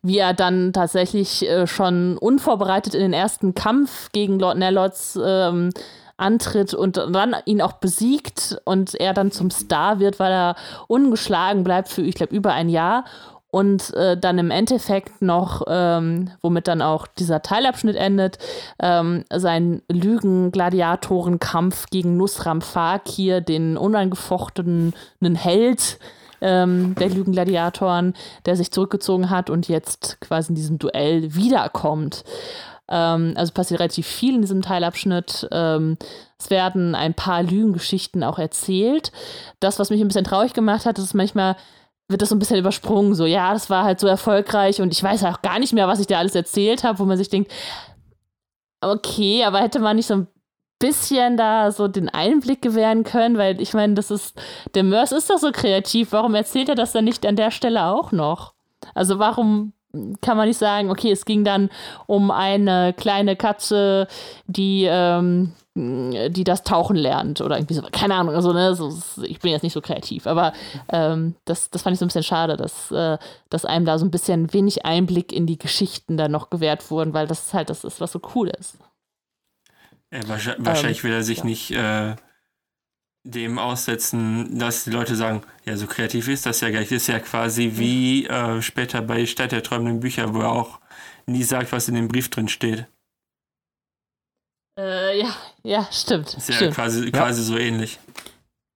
[SPEAKER 3] wie er dann tatsächlich äh, schon unvorbereitet in den ersten Kampf gegen Lord Nellots ähm, antritt und dann ihn auch besiegt und er dann zum Star wird, weil er ungeschlagen bleibt für, ich glaube, über ein Jahr und äh, dann im Endeffekt noch, ähm, womit dann auch dieser Teilabschnitt endet, ähm, sein Lügen-Gladiatorenkampf gegen Nusram Fakir, den unangefochtenen Held, ähm, der Lügengladiatoren, der sich zurückgezogen hat und jetzt quasi in diesem Duell wiederkommt. Ähm, also passiert relativ viel in diesem Teilabschnitt. Ähm, es werden ein paar Lügengeschichten auch erzählt. Das, was mich ein bisschen traurig gemacht hat, ist manchmal wird das so ein bisschen übersprungen. So, ja, das war halt so erfolgreich und ich weiß auch gar nicht mehr, was ich da alles erzählt habe, wo man sich denkt, okay, aber hätte man nicht so ein bisschen da so den Einblick gewähren können, weil ich meine, das ist, der Mörs ist doch so kreativ, warum erzählt er das dann nicht an der Stelle auch noch? Also warum kann man nicht sagen, okay, es ging dann um eine kleine Katze, die, ähm, die das Tauchen lernt oder irgendwie so, keine Ahnung, also, ne, so, ich bin jetzt nicht so kreativ, aber ähm, das, das fand ich so ein bisschen schade, dass, äh, dass einem da so ein bisschen wenig Einblick in die Geschichten dann noch gewährt wurden, weil das halt das ist, was so cool ist.
[SPEAKER 4] Ja, wahrscheinlich ähm, will er sich ja. nicht äh, dem aussetzen, dass die Leute sagen, ja, so kreativ ist das ja gar nicht. Das ist ja quasi wie äh, später bei Stadt der träumenden Bücher, wo er auch nie sagt, was in dem Brief drin steht.
[SPEAKER 3] Äh, ja, ja, stimmt.
[SPEAKER 4] Ist ja
[SPEAKER 3] stimmt.
[SPEAKER 4] quasi, quasi so ähnlich.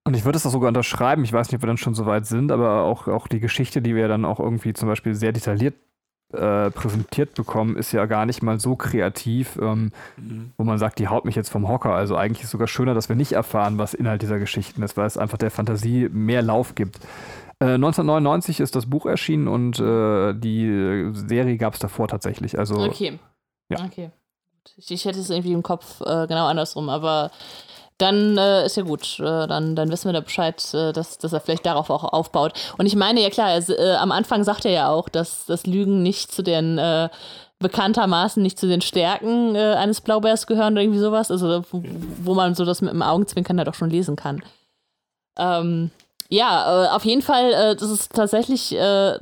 [SPEAKER 2] Und ich würde es auch sogar unterschreiben, ich weiß nicht, ob wir dann schon so weit sind, aber auch, auch die Geschichte, die wir dann auch irgendwie zum Beispiel sehr detailliert äh, präsentiert bekommen, ist ja gar nicht mal so kreativ, ähm, mhm. wo man sagt, die haut mich jetzt vom Hocker. Also eigentlich ist es sogar schöner, dass wir nicht erfahren, was Inhalt dieser Geschichten ist, weil es einfach der Fantasie mehr Lauf gibt. Äh, 1999 ist das Buch erschienen und äh, die Serie gab es davor tatsächlich. Also,
[SPEAKER 3] okay. Ja. Okay. Ich, ich hätte es irgendwie im Kopf äh, genau andersrum, aber dann äh, ist ja gut. Äh, dann, dann wissen wir da Bescheid, äh, dass, dass er vielleicht darauf auch aufbaut. Und ich meine, ja klar, also, am Anfang sagt er ja auch, dass das Lügen nicht zu den äh, bekanntermaßen nicht zu den Stärken äh, eines Blaubeers gehören oder irgendwie sowas. Also wo, wo, man so das mit dem Augenzwinkern halt auch schon lesen kann. Ähm, Ja, äh, auf jeden Fall, äh, das ist tatsächlich, äh,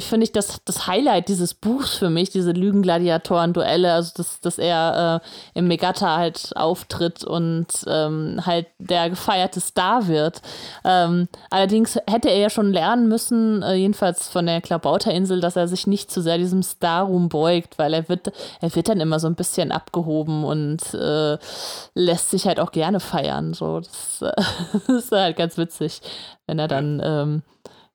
[SPEAKER 3] finde ich, das, das Highlight dieses Buchs für mich, diese Lügengladiatoren-Duelle, also dass, dass er äh, im Megatta halt auftritt und ähm, halt der gefeierte Star wird. Ähm, allerdings hätte er ja schon lernen müssen, äh, jedenfalls von der Klabauterinsel, dass er sich nicht zu sehr diesem Star-Ruhm beugt, weil er wird, er wird dann immer so ein bisschen abgehoben und äh, lässt sich halt auch gerne feiern. So, das, das ist halt ganz witzig wenn er dann ähm,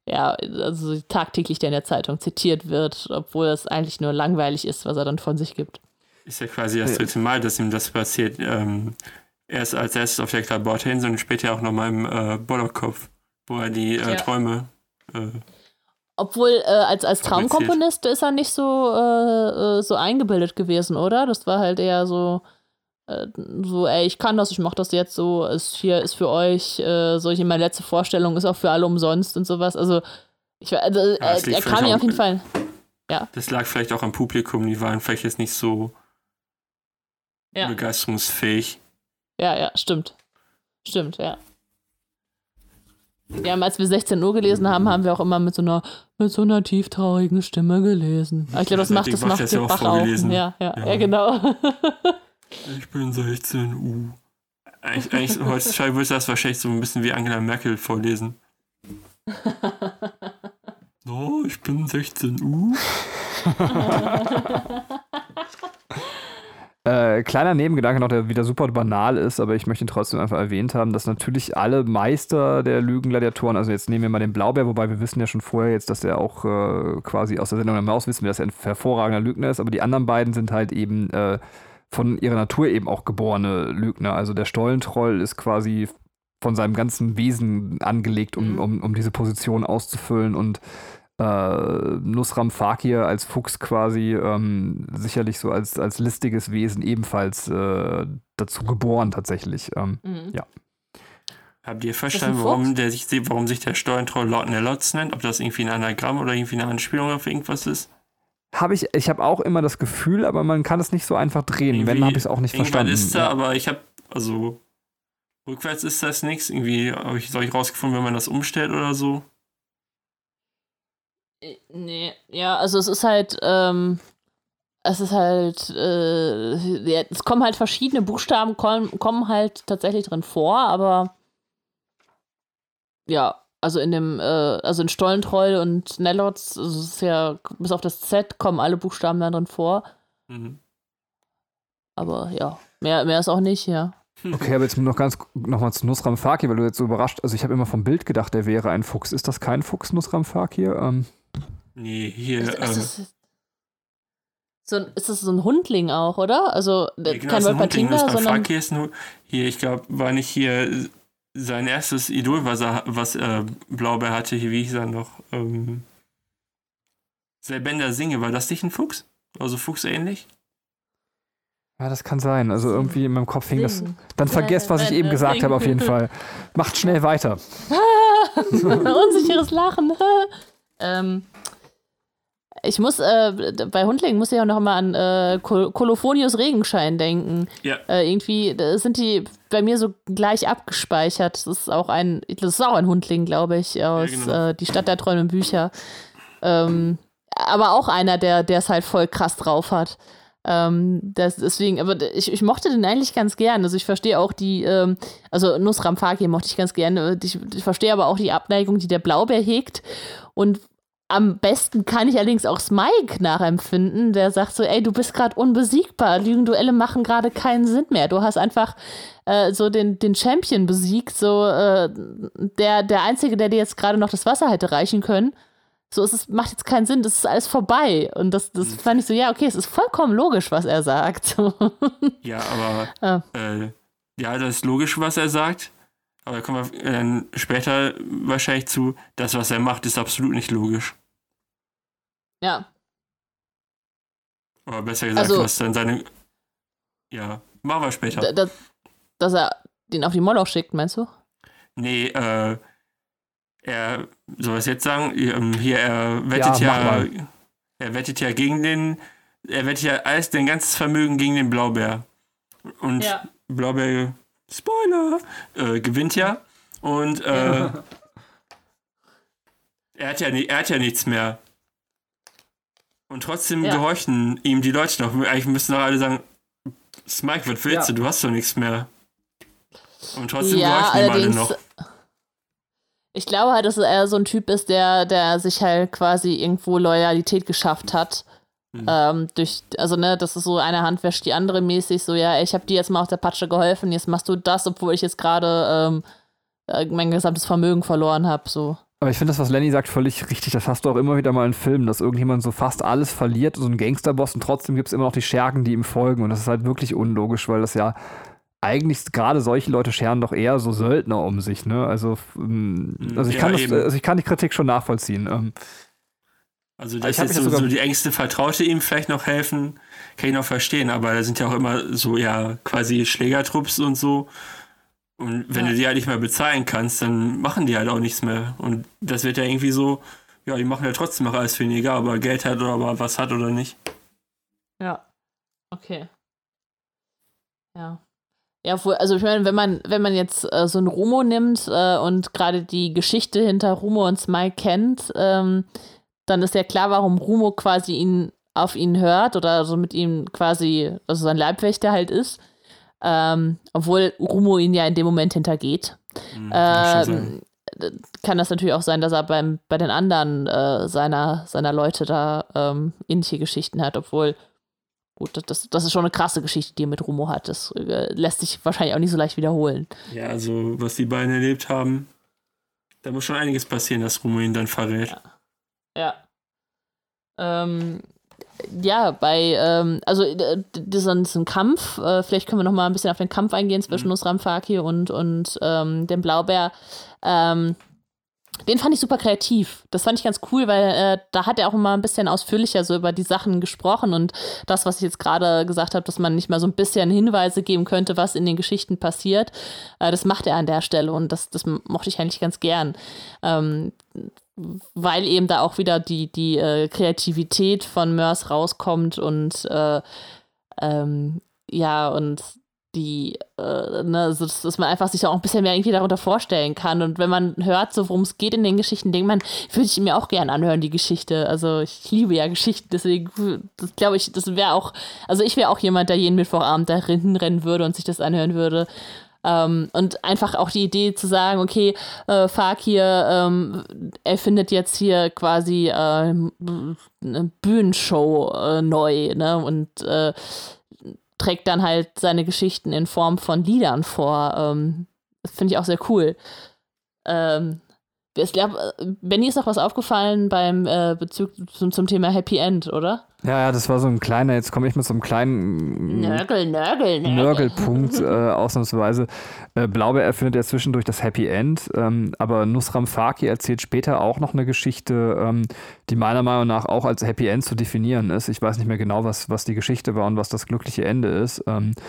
[SPEAKER 3] ja, also tagtäglich der in der Zeitung zitiert wird, obwohl es eigentlich nur langweilig ist, was er dann von sich gibt.
[SPEAKER 4] Ist ja quasi das dritte Mal, dass ihm das passiert. Ähm, erst als erstes auf der Klabauterinsel und später auch nochmal im äh, Bollerkopf, wo er die äh, ja. Träume. Äh,
[SPEAKER 3] obwohl äh, als, als Traumkomponist ist er nicht so, äh, äh, so eingebildet gewesen, oder? Das war halt eher so so, ey, ich kann das, ich mach das jetzt so, ist hier, ist für euch, äh, so meine letzte Vorstellung ist auch für alle umsonst und sowas. Also, ich also, ja, äh, er kam mir auf jeden Fall. Ja.
[SPEAKER 4] Das lag vielleicht auch am Publikum, die waren vielleicht jetzt nicht so ja. begeisterungsfähig.
[SPEAKER 3] Ja, ja, stimmt. Stimmt, ja. Ja, als wir 16 Uhr gelesen haben, haben wir auch immer mit so einer, mit so einer tieftraurigen Stimme gelesen. Aber ich glaube, das macht das macht das Bach auch. Ja, ja, ja, ja, genau.
[SPEAKER 4] Ich bin 16, uh. Eigentlich, eigentlich heutzutage würde das wahrscheinlich so ein bisschen wie Angela Merkel vorlesen. Oh, ich bin 16, uh.
[SPEAKER 2] Äh, kleiner Nebengedanke noch, der wieder super banal ist, aber ich möchte ihn trotzdem einfach erwähnt haben, dass natürlich alle Meister der Lügengladiatoren, also jetzt nehmen wir mal den Blaubeer, wobei wir wissen ja schon vorher jetzt, dass er auch äh, quasi aus der Sendung der Maus wissen wir, dass er ein hervorragender Lügner ist, aber die anderen beiden sind halt eben äh, von ihrer Natur eben auch geborene Lügner. Also der Stollentroll ist quasi von seinem ganzen Wesen angelegt, um, mhm. um, um diese Position auszufüllen und äh, Nusram Fakir als Fuchs quasi ähm, sicherlich so als, als listiges Wesen ebenfalls äh, dazu geboren tatsächlich. Ähm, mhm. Ja.
[SPEAKER 4] Habt ihr verstanden, warum, der sich, warum sich der Steuertroll Lord Nellots nennt? Ob das irgendwie ein Anagramm oder irgendwie eine Anspielung auf irgendwas ist?
[SPEAKER 2] Habe ich, ich habe auch immer das Gefühl, aber man kann es nicht so einfach drehen. Irgendwie, Wenn, habe ich es auch nicht verstanden.
[SPEAKER 4] ist da, ja. aber ich habe, also rückwärts ist das nichts. Irgendwie habe ich, ich rausgefunden, wenn man das umstellt oder so.
[SPEAKER 3] Äh, nee, ja, also es ist halt, ähm, es ist halt, äh, ja, es kommen halt verschiedene Buchstaben, kommen, kommen halt tatsächlich drin vor, aber ja, also in dem, äh, also in Stollentroll und Nellots, also ist ja, bis auf das Z kommen alle Buchstaben da drin vor. Mhm. Aber ja, mehr, mehr ist auch nicht, ja.
[SPEAKER 2] Okay, aber jetzt noch ganz nochmal zu Nusram Fakir, weil du jetzt so überrascht, also ich habe immer vom Bild gedacht, der wäre ein Fuchs. Ist das kein Fuchs, Nusram Fakir? Ähm.
[SPEAKER 4] Nee, hier. Ist, äh, ist,
[SPEAKER 3] so ein, ist das so ein Hundling auch, oder? Also ja, genau, kein Wolpertinger, sondern.
[SPEAKER 4] Fakir ist nur, hier, ich glaube, war nicht hier sein erstes Idol, was er, was äh, Blaubeer hatte, wie hieß er noch? Ähm, Selbender Singe, war das nicht ein Fuchs? Also Fuchs ähnlich?
[SPEAKER 2] Ja, das kann sein. Also irgendwie in meinem Kopf hing das. Dann vergesst, was ich eben gesagt habe, auf jeden Fall. Macht schnell weiter.
[SPEAKER 3] Unsicheres Lachen. ähm, ich muss, äh, bei Hundlingen muss ich auch noch mal an äh, Kol Kolophonius Regenschein denken.
[SPEAKER 4] Ja.
[SPEAKER 3] Äh, irgendwie sind die bei mir so gleich abgespeichert. Das ist auch ein, das ist auch ein Hundling, glaube ich, aus ja, genau. äh, Die Stadt der träumen Bücher. Ähm, aber auch einer, der es halt voll krass drauf hat. Ähm, das, deswegen, aber ich, ich mochte den eigentlich ganz gern. Also ich verstehe auch die, ähm, also Nusram Fakir mochte ich ganz gerne. Ich, ich verstehe aber auch die Abneigung, die der Blaubeer hegt. Und am besten kann ich allerdings auch Smike nachempfinden, der sagt so, ey, du bist gerade unbesiegbar, Lügenduelle machen gerade keinen Sinn mehr. Du hast einfach äh, so den, den Champion besiegt, so äh, der, der Einzige, der dir jetzt gerade noch das Wasser hätte reichen können. So, es ist, macht jetzt keinen Sinn, das ist alles vorbei. Und das, das mhm. fand ich so, ja, okay, es ist vollkommen logisch, was er sagt.
[SPEAKER 4] ja, aber ah. äh, ja, das ist logisch, was er sagt. Aber da kommen wir dann später wahrscheinlich zu, das, was er macht, ist absolut nicht logisch.
[SPEAKER 3] Ja.
[SPEAKER 4] Aber besser gesagt, also, was dann seine. Ja, machen wir später.
[SPEAKER 3] Da, dass er den auf die Moloch schickt, meinst du?
[SPEAKER 4] Nee, äh, er, soll ich jetzt sagen, ähm, hier, er wettet ja, ja er wettet ja gegen den, er wettet ja alles, den ganzes Vermögen gegen den Blaubeer. Und ja. Blaubeer Spoiler, äh, gewinnt ja. Und äh, Er hat ja, er hat ja nichts mehr. Und trotzdem
[SPEAKER 3] Ja.
[SPEAKER 4] gehorchen ihm die Leute noch. Eigentlich müssen doch alle sagen, Smike, was willst
[SPEAKER 2] Ja.
[SPEAKER 4] du? Du hast doch nichts mehr. Und trotzdem
[SPEAKER 3] Ja,
[SPEAKER 4] gehorchen ihm alle noch.
[SPEAKER 3] Ich glaube halt, dass er so ein Typ ist, der, der sich halt quasi irgendwo Loyalität geschafft hat.
[SPEAKER 4] Mhm.
[SPEAKER 3] Ähm, durch, also ne, das ist so eine Hand wäscht die andere mäßig, so ja, ich habe dir jetzt mal aus der Patsche geholfen, jetzt machst du das, obwohl ich jetzt gerade ähm, äh, mein gesamtes Vermögen verloren habe, so.
[SPEAKER 2] Aber ich finde das, was Lenny sagt, völlig richtig. Das hast du auch immer wieder mal in Filmen, dass irgendjemand so fast alles verliert, so ein Gangsterboss, und trotzdem gibt es immer noch die Schergen, die ihm folgen. Und das ist halt wirklich unlogisch, weil das ja eigentlich gerade solche Leute scheren doch eher so Söldner um sich, ne? Also, ähm, also ich
[SPEAKER 4] Ja,
[SPEAKER 2] kann das, also ich kann die Kritik schon nachvollziehen.
[SPEAKER 4] Also,
[SPEAKER 2] hab
[SPEAKER 4] jetzt
[SPEAKER 2] mich
[SPEAKER 4] so, so die engste Vertraute ihm vielleicht noch helfen, kann ich noch verstehen, aber da sind ja auch immer so, ja, quasi Schlägertrupps und so. Und wenn
[SPEAKER 3] Ja.
[SPEAKER 4] du die halt nicht mehr bezahlen kannst, dann machen die halt auch nichts mehr. Und das wird ja irgendwie so, ja, die machen ja trotzdem noch alles für ihn, egal, ob er Geld hat oder ob er was hat oder nicht.
[SPEAKER 3] Ja. Okay. Ja. Ja, also ich meine, wenn man, wenn man jetzt äh, so einen Rumo nimmt äh, und gerade die Geschichte hinter Rumo und Smike kennt, ähm, dann ist ja klar, warum Rumo quasi ihn auf ihn hört oder so mit ihm quasi, also sein Leibwächter halt ist. Ähm, obwohl Rumo ihn ja in dem Moment hintergeht.
[SPEAKER 4] Hm, sein.
[SPEAKER 3] Ähm, kann das natürlich auch sein, dass er beim, bei den anderen äh, seiner, seiner Leute da ähm, ähnliche Geschichten hat, obwohl, gut, das, das ist schon eine krasse Geschichte, die er mit Rumo hat. Das äh, lässt sich wahrscheinlich auch nicht so leicht wiederholen.
[SPEAKER 4] Ja, also, was die beiden erlebt haben, da muss schon einiges passieren, dass Rumo ihn dann verrät.
[SPEAKER 3] Ja. Ähm, ja, bei, ähm, also diesen, diesen Kampf, äh, vielleicht können wir noch mal ein bisschen auf den Kampf eingehen zwischen Nusram Fakir und, und ähm, dem Blaubär. Ähm, den fand ich super kreativ. Das fand ich ganz cool, weil äh, da hat er auch immer ein bisschen ausführlicher so über die Sachen gesprochen und das, was ich jetzt gerade gesagt habe, dass man nicht mal so ein bisschen Hinweise geben könnte, was in den Geschichten passiert, äh, das macht er an der Stelle und das, das mochte ich eigentlich ganz gern. Ähm, weil eben da auch wieder die, die äh, Kreativität von Mörs rauskommt und äh, ähm, ja, und die, äh, ne, so, dass, man einfach sich auch ein bisschen mehr irgendwie darunter vorstellen kann. Und wenn man hört, so worum es geht in den Geschichten, denkt man, würde ich mir auch gerne anhören, die Geschichte. Also ich liebe ja Geschichten, deswegen glaube ich, das wäre auch, also ich wäre auch jemand, der jeden Mittwochabend da hinrennen würde und sich das anhören würde. Ähm, und einfach auch die Idee zu sagen, okay, äh, Fakir ähm, erfindet jetzt hier quasi äh, eine Bühnenshow äh, neu, ne? Und äh, trägt dann halt seine Geschichten in Form von Liedern vor. Ähm, finde ich auch sehr cool. Ähm, ich glaube, Benny ist noch was aufgefallen beim äh, Bezug zum, zum Thema Happy End, oder?
[SPEAKER 2] ja, ja, das war so ein kleiner, jetzt komme ich mit so einem kleinen
[SPEAKER 3] Nörgel, Nörgel, Nörgel.
[SPEAKER 2] Nörgelpunkt, äh, ausnahmsweise. Äh, Blaubeer erfindet ja zwischendurch das Happy End, ähm, aber Nusram Fakir erzählt später auch noch eine Geschichte, ähm, die meiner Meinung nach auch als Happy End zu definieren ist. Ich weiß nicht mehr genau, was, was die Geschichte war und was das glückliche Ende ist. Ähm, äh,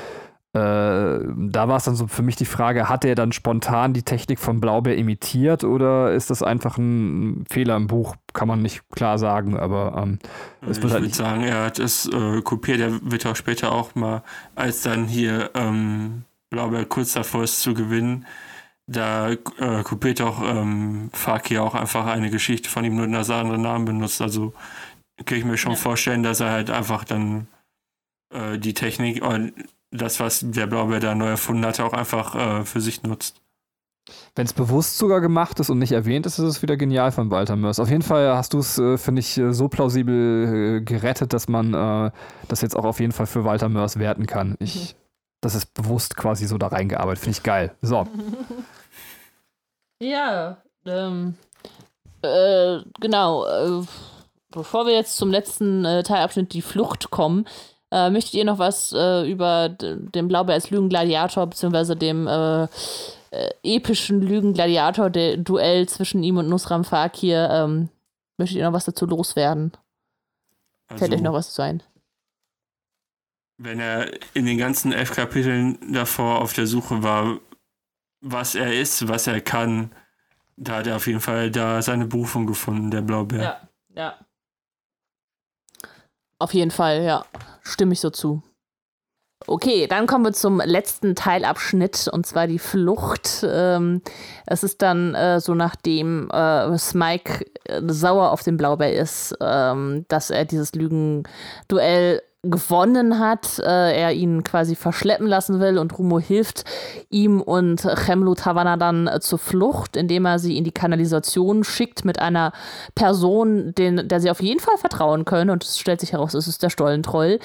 [SPEAKER 2] da war es dann so für mich die Frage, hat er dann spontan die Technik von Blaubeer imitiert oder ist das einfach ein Fehler im Buch? Kann man nicht klar sagen, aber ähm, es
[SPEAKER 4] ich
[SPEAKER 2] wird halt
[SPEAKER 4] würde sagen, er hat es äh, kopiert. Er wird auch später auch mal, als dann hier ähm, Blaubeer kurz davor ist zu gewinnen, da äh, kopiert auch ähm, Fakir auch einfach eine Geschichte von ihm, nur dass er andere Namen benutzt. Also kann ich mir schon
[SPEAKER 3] Ja.
[SPEAKER 4] vorstellen, dass er halt einfach dann äh, die Technik das, was der Blaubeer da neu erfunden hat, auch einfach äh, für sich nutzt.
[SPEAKER 2] Wenn es bewusst sogar gemacht ist und nicht erwähnt ist, ist es wieder genial von Walter Mörs. Auf jeden Fall hast du es, äh, finde ich, äh, so plausibel äh, gerettet, dass man äh, das jetzt auch auf jeden Fall für Walter Mörs werten kann. Ich, Das ist bewusst quasi so da reingearbeitet. Finde ich geil. So.
[SPEAKER 3] Ja, ähm, äh, genau. Äh, bevor wir jetzt zum letzten äh, Teilabschnitt, die Flucht, kommen, äh, möchtet ihr noch was äh, über den Blaubeer als Lügengladiator beziehungsweise dem äh, äh, epischen Lügengladiator, der Duell zwischen ihm und Nusram Fakir, ähm, möchtet ihr noch was dazu loswerden? Fällt euch noch was zu ein?
[SPEAKER 4] wenn er in den ganzen elf Kapiteln davor auf der Suche war, was er ist, was er kann, da hat er auf jeden Fall da seine Berufung gefunden, der Blaubeer.
[SPEAKER 3] Ja, ja. Auf jeden Fall, ja. Stimme ich so zu. Okay, dann kommen wir zum letzten Teilabschnitt und zwar die Flucht. Ähm, es ist dann äh, so, nachdem äh, Smike äh, sauer auf den Blaubeer ist, ähm, dass er dieses Lügenduell gewonnen hat, äh, er ihn quasi verschleppen lassen will und Rumo hilft ihm und Chemlut Havana dann äh, zur Flucht, indem er sie in die Kanalisation schickt mit einer Person, den, der sie auf jeden Fall vertrauen können und es stellt sich heraus, es ist der Stollentroll.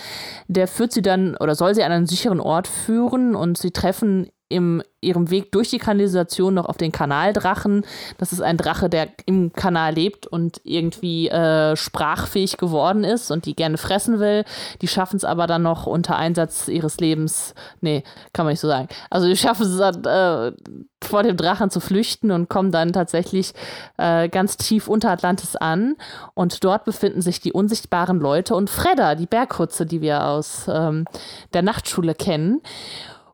[SPEAKER 3] Der führt sie dann oder soll sie an einen sicheren Ort führen und sie treffen im ihrem Weg durch die Kanalisation noch auf den Kanaldrachen. Das ist ein Drache, der im Kanal lebt und irgendwie äh, sprachfähig geworden ist und die gerne fressen will. Die schaffen es aber dann noch unter Einsatz ihres Lebens. Nee, kann man nicht so sagen. Also die schaffen es äh, vor dem Drachen zu flüchten und kommen dann tatsächlich äh, ganz tief unter Atlantis an. Und dort befinden sich die unsichtbaren Leute und Fredda, die Berghutze, die wir aus ähm, der Nachtschule kennen.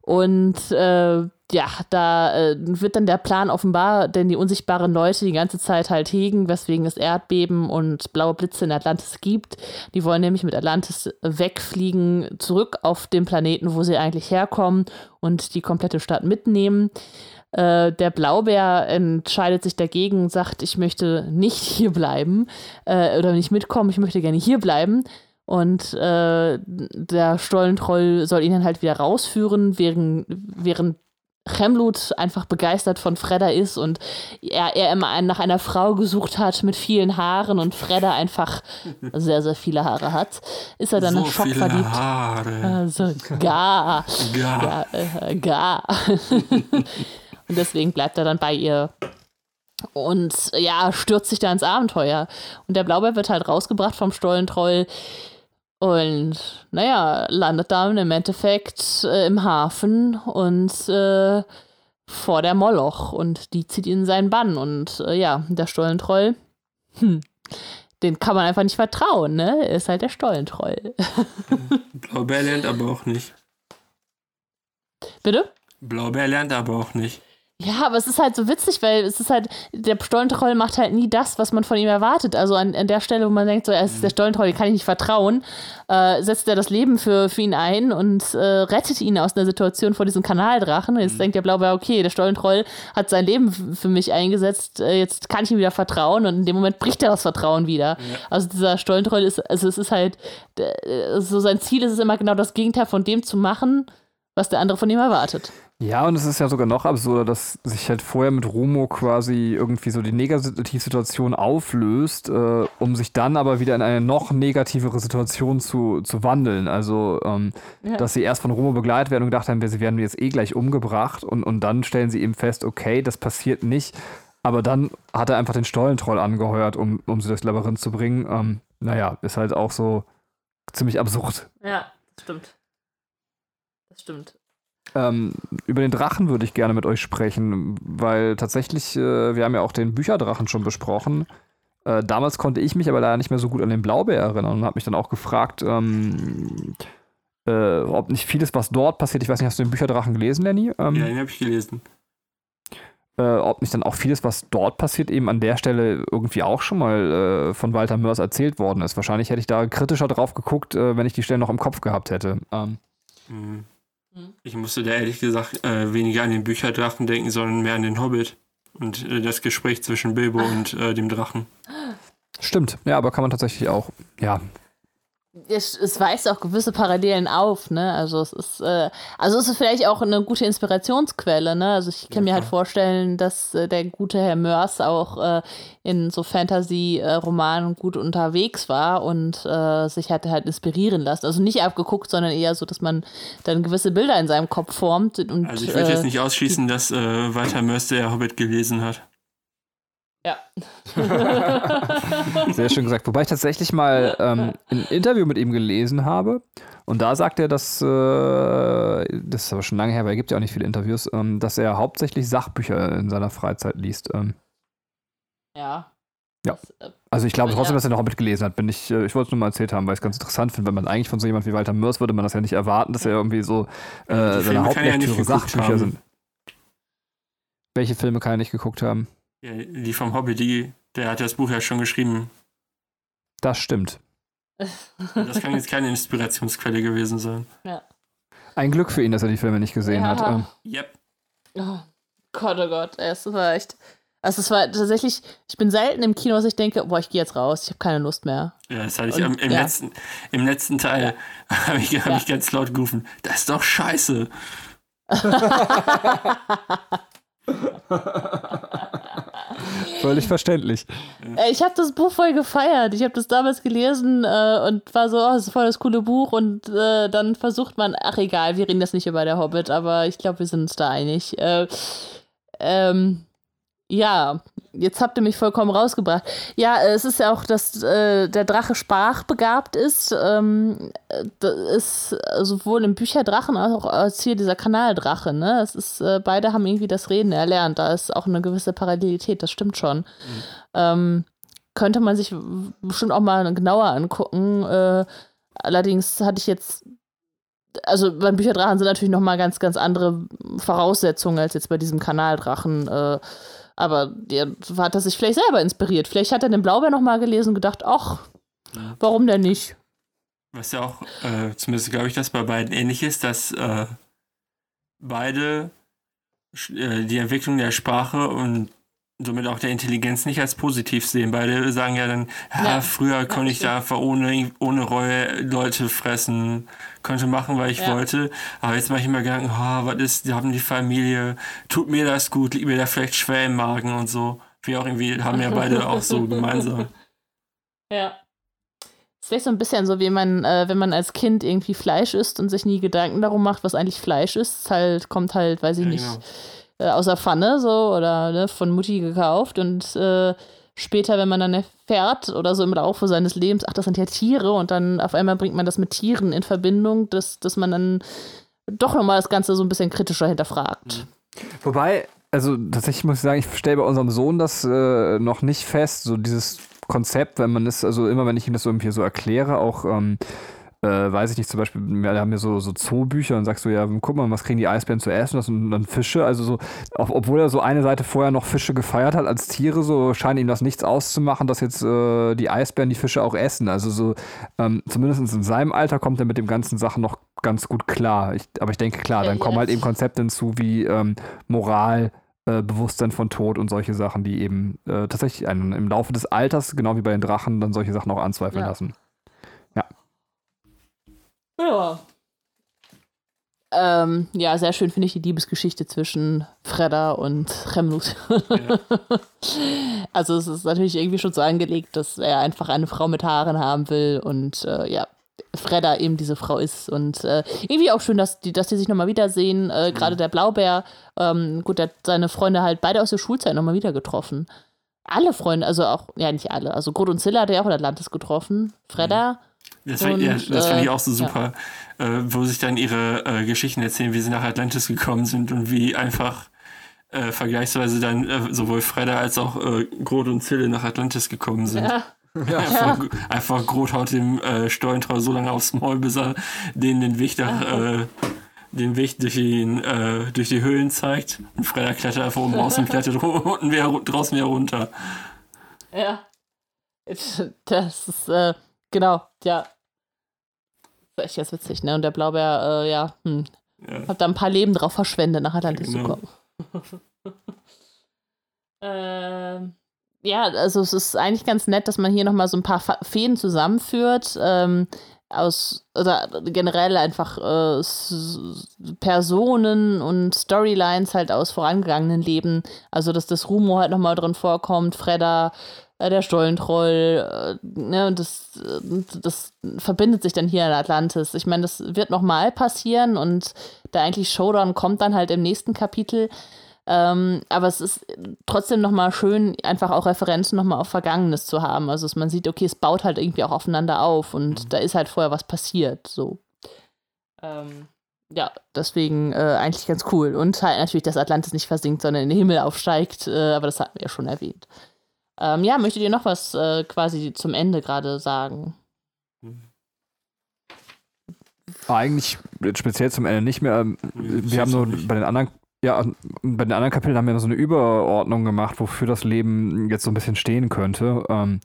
[SPEAKER 3] Und äh, ja, da äh, wird dann der Plan offenbar, denn die unsichtbaren Leute die ganze Zeit halt hegen, weswegen es Erdbeben und blaue Blitze in Atlantis gibt. Die wollen nämlich mit Atlantis wegfliegen, zurück auf den Planeten, wo sie eigentlich herkommen und die komplette Stadt mitnehmen. Äh, der Blaubär entscheidet sich dagegen und sagt, ich möchte nicht hier bleiben äh, oder nicht mitkommen, ich möchte gerne hier bleiben. Und äh, der Stollentroll soll ihn dann halt wieder rausführen, während, während Chemlut einfach begeistert von Fredda ist und er, er immer nach einer Frau gesucht hat mit vielen Haaren und Fredda einfach sehr, sehr viele Haare hat, ist er dann
[SPEAKER 4] so
[SPEAKER 3] schockverliebt.
[SPEAKER 4] Haare.
[SPEAKER 3] Also gar.
[SPEAKER 4] Gar.
[SPEAKER 3] Ja, äh, gar. und deswegen bleibt er dann bei ihr und ja, stürzt sich da ins Abenteuer. Und der Blaubeer wird halt rausgebracht vom Stollentroll und naja, landet dann im Endeffekt äh, im Hafen und äh, vor der Moloch und die zieht ihn in seinen Bann. Und äh, ja, der Stollentroll, hm, den kann man einfach nicht vertrauen, ne? Er ist halt der Stollentroll.
[SPEAKER 4] Blaubeer lernt aber auch nicht.
[SPEAKER 3] Bitte?
[SPEAKER 4] Blaubeer lernt aber auch nicht.
[SPEAKER 3] Ja, aber es ist halt so witzig, weil es ist halt, der Stollentroll macht halt nie das, was man von ihm erwartet. Also an, an der Stelle, wo man denkt, so, er ist der Stollentroll, kann ich nicht vertrauen, äh, setzt er das Leben für, für ihn ein und äh, rettet ihn aus einer Situation vor diesem Kanaldrachen. Jetzt mhm. denkt der Blaubeer, okay, der Stollentroll hat sein Leben für mich eingesetzt, äh, jetzt kann ich ihm wieder vertrauen und in dem Moment bricht er das Vertrauen wieder. Ja. Also dieser Stollentroll ist, also es ist halt, äh, so sein Ziel ist es immer genau das Gegenteil von dem zu machen, was der andere von ihm erwartet.
[SPEAKER 2] Ja, und es ist ja sogar noch absurder, dass sich halt vorher mit Romo quasi irgendwie so die Negativsituation auflöst, äh, um sich dann aber wieder in eine noch negativere Situation zu, zu wandeln. Also, ähm, ja. dass sie erst von Romo begleitet werden und gedacht haben, sie werden jetzt eh gleich umgebracht und, und dann stellen sie eben fest, okay, das passiert nicht. Aber dann hat er einfach den Stollentroll angeheuert, um, um sie durchs Labyrinth zu bringen. Ähm, naja, ist halt auch so ziemlich absurd.
[SPEAKER 3] Ja, stimmt. Das stimmt.
[SPEAKER 2] Ähm, über den Drachen würde ich gerne mit euch sprechen, weil tatsächlich, äh, wir haben ja auch den Bücherdrachen schon besprochen. Äh, damals konnte ich mich aber leider nicht mehr so gut an den Blaubeer erinnern und habe mich dann auch gefragt, ähm, äh, ob nicht vieles, was dort passiert, ich weiß nicht, hast du den Bücherdrachen gelesen, Lenny?
[SPEAKER 4] Ähm, ja, den habe ich gelesen.
[SPEAKER 2] Äh, ob nicht dann auch vieles, was dort passiert, eben an der Stelle irgendwie auch schon mal äh, von Walter Mörs erzählt worden ist. Wahrscheinlich hätte ich da kritischer drauf geguckt, äh, wenn ich die Stelle noch im Kopf gehabt hätte. Ähm.
[SPEAKER 4] Mhm. Ich musste da ehrlich gesagt äh, weniger an den Bücherdrachen denken, sondern mehr an den Hobbit und äh, das Gespräch zwischen Bilbo und äh, dem Drachen.
[SPEAKER 2] Stimmt, ja, aber kann man tatsächlich auch, ja,
[SPEAKER 3] es, es, weist auch gewisse Parallelen auf, ne? Also es ist, äh, also es ist vielleicht auch eine gute Inspirationsquelle, ne? Also ich kann ja, mir halt vorstellen, dass äh, der gute Herr Mörs auch äh, in so Fantasy-Romanen gut unterwegs war und äh, sich hat halt inspirieren lassen. Also nicht abgeguckt, sondern eher so, dass man dann gewisse Bilder in seinem Kopf formt. Und,
[SPEAKER 4] also ich würde jetzt äh, nicht ausschließen, dass äh, Walter Mörs der Hobbit gelesen hat.
[SPEAKER 3] Ja.
[SPEAKER 2] Sehr schön gesagt. Wobei ich tatsächlich mal ähm, ein Interview mit ihm gelesen habe. Und da sagt er, dass, äh, das ist aber schon lange her, weil er gibt ja auch nicht viele Interviews, ähm, dass er hauptsächlich Sachbücher in seiner Freizeit liest. Ähm.
[SPEAKER 3] Ja.
[SPEAKER 2] Ja. Äh, also ich glaube trotzdem, ja. dass er noch mitgelesen hat. Bin ich, äh, ich wollte es nur mal erzählt haben, weil ich es ganz interessant finde, weil man eigentlich von so jemand wie Walter Mörs würde man das ja nicht erwarten, dass er irgendwie so äh, seine Hauptlektüre Sachbücher sind. Welche Filme kann er nicht geguckt haben?
[SPEAKER 4] Ja, die vom Hobby, die, der hat das Buch ja schon geschrieben.
[SPEAKER 2] Das stimmt.
[SPEAKER 4] Das kann jetzt keine Inspirationsquelle gewesen sein.
[SPEAKER 3] Ja.
[SPEAKER 2] Ein Glück für ihn, dass er die Filme nicht gesehen
[SPEAKER 3] ja.
[SPEAKER 2] hat. Ähm.
[SPEAKER 4] Yep.
[SPEAKER 3] Oh Gott, oh Gott, es war echt. Also es war tatsächlich, ich bin selten im Kino, dass ich denke, boah, ich gehe jetzt raus, ich habe keine Lust mehr.
[SPEAKER 4] Ja, das hatte ich im, im
[SPEAKER 3] ja.
[SPEAKER 4] letzten, im letzten Teil, ja. habe ich, hab ja. ich ganz laut gerufen, das ist doch scheiße.
[SPEAKER 2] Völlig verständlich.
[SPEAKER 3] Ich habe das Buch voll gefeiert. Ich habe das damals gelesen äh, und war so, oh, das ist voll das coole Buch. Und äh, dann versucht man, ach egal, wir reden das nicht über der Hobbit, aber ich glaube, wir sind uns da einig. Äh, ähm, ja, jetzt habt ihr mich vollkommen rausgebracht. Ja, es ist ja auch, dass äh, der Drache sprachbegabt ist. Ähm, das ist sowohl im Bücherdrachen als auch als hier dieser Kanaldrache. Ne? Es ist, äh, beide haben irgendwie das Reden erlernt. Da ist auch eine gewisse Parallelität, das stimmt schon. Mhm. Ähm, könnte man sich bestimmt auch mal genauer angucken. Äh, allerdings hatte ich jetzt also beim Bücherdrachen sind natürlich noch mal ganz, ganz andere Voraussetzungen als jetzt bei diesem Kanaldrachen. Äh, aber der hat er sich vielleicht selber inspiriert. Vielleicht hat er den Blaubeer nochmal gelesen und gedacht, ach, warum denn nicht?
[SPEAKER 4] Was ja auch, äh, zumindest glaube ich, dass bei beiden ähnlich ist, dass äh, beide äh, die Entwicklung der Sprache und somit auch der Intelligenz nicht als positiv sehen. Beide sagen ja dann, ja, früher konnte ich da einfach ohne, ohne Reue Leute fressen, konnte machen, weil ich ja. wollte. Aber jetzt mache ich mir Gedanken, oh, was ist, die haben die Familie, tut mir das gut, liegt mir da vielleicht schwer im Magen und so. Wie auch irgendwie, haben ja beide auch so gemeinsam.
[SPEAKER 3] Ja. ist vielleicht so ein bisschen so, wie man, äh, wenn man als Kind irgendwie Fleisch isst und sich nie Gedanken darum macht, was eigentlich Fleisch ist. Halt, kommt halt, weiß ich ja, nicht. Genau äh, aus der Pfanne so oder ne, von Mutti gekauft und äh, später, wenn man dann erfährt oder so im Laufe seines Lebens, ach, das sind ja Tiere und dann auf einmal bringt man das mit Tieren in Verbindung, dass, dass man dann doch nochmal das Ganze so ein bisschen kritischer hinterfragt.
[SPEAKER 2] Wobei, also tatsächlich muss ich sagen, ich stelle bei unserem Sohn das äh, noch nicht fest, so dieses Konzept, wenn man es, also immer wenn ich ihm das irgendwie so erkläre, auch ähm, äh, weiß ich nicht, zum Beispiel, wir haben ja so, so Zoobücher und sagst du, ja, guck mal, was kriegen die Eisbären zu essen? Das und dann Fische. Also so, ob, obwohl er so eine Seite vorher noch Fische gefeiert hat als Tiere, so scheint ihm das nichts auszumachen, dass jetzt äh, die Eisbären die Fische auch essen. Also so, ähm, zumindest in seinem Alter kommt er mit dem ganzen Sachen noch ganz gut klar. Ich, aber ich denke, klar, dann kommen halt eben Konzepte hinzu wie ähm, Moral, äh, Bewusstsein von Tod und solche Sachen, die eben äh, tatsächlich einen im Laufe des Alters, genau wie bei den Drachen, dann solche Sachen auch anzweifeln ja. lassen.
[SPEAKER 3] Ja. Ähm, ja, sehr schön finde ich die Liebesgeschichte zwischen Fredda und Remlut. Ja. also es ist natürlich irgendwie schon so angelegt, dass er einfach eine Frau mit Haaren haben will und äh, ja, Fredda eben diese Frau ist. Und äh, irgendwie auch schön, dass die, dass die sich nochmal wiedersehen. Äh, Gerade mhm. der Blaubär, ähm, gut, der hat seine Freunde halt beide aus der Schulzeit nochmal wieder getroffen. Alle Freunde, also auch, ja, nicht alle. Also Groot und Zilla hat er auch in Atlantis getroffen. Fredda. Mhm
[SPEAKER 4] das, und, ja, das fand ich auch so super, ja. äh, wo sich dann ihre äh, Geschichten erzählen, wie sie nach Atlantis gekommen sind und wie einfach äh, vergleichsweise dann äh, sowohl Fredda als auch äh, Groth und Zille nach Atlantis gekommen sind. Ja. Ja. Einfach, einfach Groth haut dem äh, Steuentrau so lange aufs Maul, bis er denen den Weg, nach, äh, den Weg durch, den, äh, durch die Höhlen zeigt. Und Fredda klettert einfach oben raus und klettert unten wieder, draußen wieder runter.
[SPEAKER 3] Ja. Das ist, äh, genau, ja. Das ist echt ganz witzig, ne? Und der Blaubär, äh, ja, hm, ja. hat da ein paar Leben drauf verschwendet, nach Atlantis genau. zu kommen. ähm, ja, also es ist eigentlich ganz nett, dass man hier nochmal so ein paar Fäden zusammenführt. Ähm, aus, oder generell einfach äh, Personen und Storylines halt aus vorangegangenen Leben. Also, dass das Rumo halt nochmal drin vorkommt, Fredda, äh, der Stollentroll, äh, ne, und das, äh, das verbindet sich dann hier in Atlantis. Ich meine, das wird nochmal passieren und der eigentlich Showdown kommt dann halt im nächsten Kapitel. Ähm, aber es ist trotzdem nochmal schön, einfach auch Referenzen nochmal auf Vergangenes zu haben. Also, dass man sieht, okay, es baut halt irgendwie auch aufeinander auf und mhm. da ist halt vorher was passiert. So. Ähm, ja, deswegen äh, eigentlich ganz cool. Und halt natürlich, dass Atlantis nicht versinkt, sondern in den Himmel aufsteigt. Äh, aber das hatten wir ja schon erwähnt. Ähm, ja, möchtet ihr noch was äh, quasi zum Ende gerade sagen?
[SPEAKER 2] Eigentlich speziell zum Ende nicht mehr. Ähm, wir haben nur bei den anderen, ja, bei den anderen Kapiteln haben wir so eine Überordnung gemacht, wofür das Leben jetzt so ein bisschen stehen könnte. Ähm,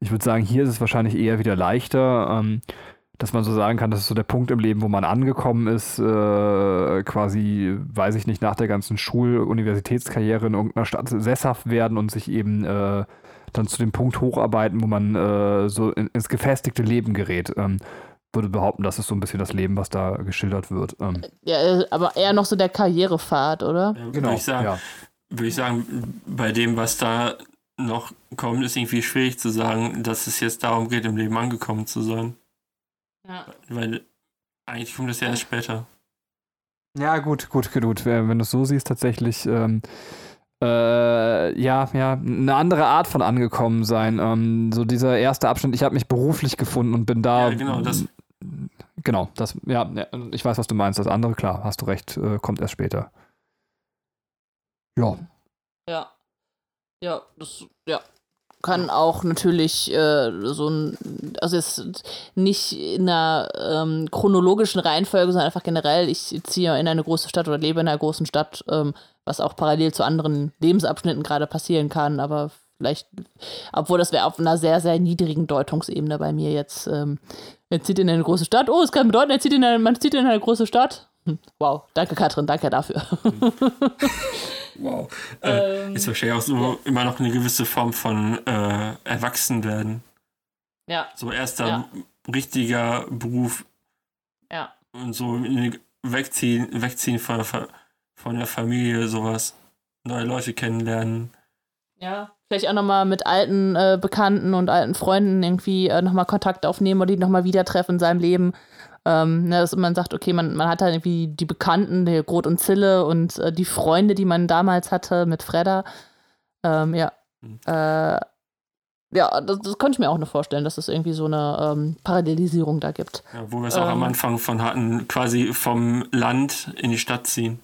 [SPEAKER 2] ich würde sagen, hier ist es wahrscheinlich eher wieder leichter. Ähm, dass man so sagen kann, das ist so der Punkt im Leben, wo man angekommen ist, äh, quasi, weiß ich nicht, nach der ganzen Schul-, Universitätskarriere in irgendeiner Stadt sesshaft werden und sich eben äh, dann zu dem Punkt hocharbeiten, wo man äh, so in, ins gefestigte Leben gerät. Ähm, würde behaupten, das ist so ein bisschen das Leben, was da geschildert wird. Ähm.
[SPEAKER 3] Ja, aber eher noch so der Karrierepfad, oder?
[SPEAKER 4] Ja, genau. Würde ich, sagen, ja. würde ich sagen, bei dem, was da noch kommt, ist irgendwie schwierig zu sagen, dass es jetzt darum geht, im Leben angekommen zu sein. Ja. Weil eigentlich kommt das ja erst später.
[SPEAKER 2] Ja, gut, gut, gut. Wenn du es so siehst, tatsächlich, ähm, äh, ja, ja, eine andere Art von angekommen sein. Ähm, so dieser erste Abschnitt, ich habe mich beruflich gefunden und bin da.
[SPEAKER 4] Ja, genau, das.
[SPEAKER 2] Genau, das, ja, ich weiß, was du meinst. Das andere, klar, hast du recht, äh, kommt erst später. Ja.
[SPEAKER 3] Ja. Ja, das, ja, kann auch natürlich äh, so ein, also jetzt nicht in einer ähm, chronologischen Reihenfolge, sondern einfach generell, ich ziehe in eine große Stadt oder lebe in einer großen Stadt, ähm, was auch parallel zu anderen Lebensabschnitten gerade passieren kann, aber vielleicht, obwohl das wäre auf einer sehr, sehr niedrigen Deutungsebene bei mir jetzt. Ähm, er zieht in eine große Stadt, oh, es kann bedeuten, er zieht in eine, man zieht in eine große Stadt. Hm, wow, danke Katrin, danke dafür.
[SPEAKER 4] Wow. Äh, ähm, ist wahrscheinlich auch so immer noch eine gewisse Form von äh, Erwachsenwerden.
[SPEAKER 3] Ja.
[SPEAKER 4] So erster ja. richtiger Beruf.
[SPEAKER 3] Ja.
[SPEAKER 4] Und so wegziehen, wegziehen von, von der Familie, sowas. Neue Leute kennenlernen.
[SPEAKER 3] Ja. Vielleicht auch nochmal mit alten äh, Bekannten und alten Freunden irgendwie äh, nochmal Kontakt aufnehmen oder die nochmal wieder treffen in seinem Leben. Ähm, ne, dass man sagt, okay, man, man hat halt irgendwie die Bekannten, der Grot und Zille und äh, die Freunde, die man damals hatte mit Fredda. Ähm, ja. Mhm. Äh, ja, das, das könnte ich mir auch noch vorstellen, dass es irgendwie so eine ähm, Parallelisierung da gibt.
[SPEAKER 4] Ja, wo wir es auch am ähm. Anfang von hatten, quasi vom Land in die Stadt ziehen.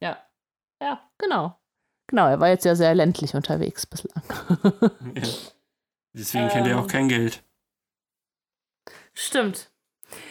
[SPEAKER 3] Ja. Ja, genau. Genau, er war jetzt ja sehr ländlich unterwegs bislang.
[SPEAKER 4] ja. Deswegen kennt er auch ähm. kein Geld.
[SPEAKER 3] Stimmt.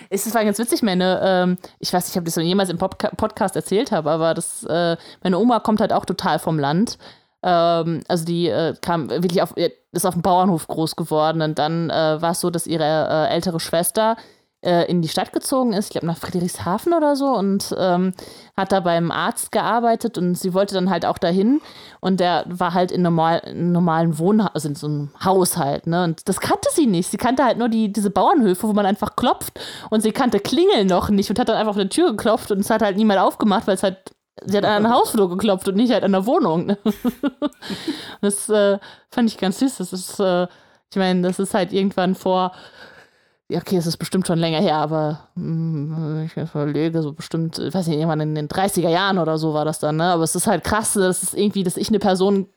[SPEAKER 3] Es ist ganz witzig, meine, ähm, ich weiß nicht, ob ich das jemals im Podca Podcast erzählt habe, aber das, äh, meine Oma kommt halt auch total vom Land. Ähm, also die äh, kam wirklich auf, ist auf dem Bauernhof groß geworden und dann äh, war es so, dass ihre äh, ältere Schwester äh, in die Stadt gezogen ist, ich glaube nach Friedrichshafen oder so und ähm, hat da beim Arzt gearbeitet und sie wollte dann halt auch dahin und der war halt in, normal, normalen Wohnhaus, also in so einem Haushalt, ne? Und das kannte sie nicht. Sie kannte halt nur die, diese Bauernhöfe, wo man einfach klopft und sie kannte Klingeln noch nicht und hat dann einfach auf eine Tür geklopft und es hat halt niemand aufgemacht, weil es halt Sie hat an einer Hausflur geklopft und nicht halt an der Wohnung. Ne? das äh, fand ich ganz süß. Das ist, äh, ich meine, das ist halt irgendwann vor okay, es ist bestimmt schon länger her, aber mh, ich überlege, so bestimmt, ich weiß nicht, irgendwann in den 30er Jahren oder so war das dann, ne? Aber es ist halt krass, dass es irgendwie, dass ich eine Person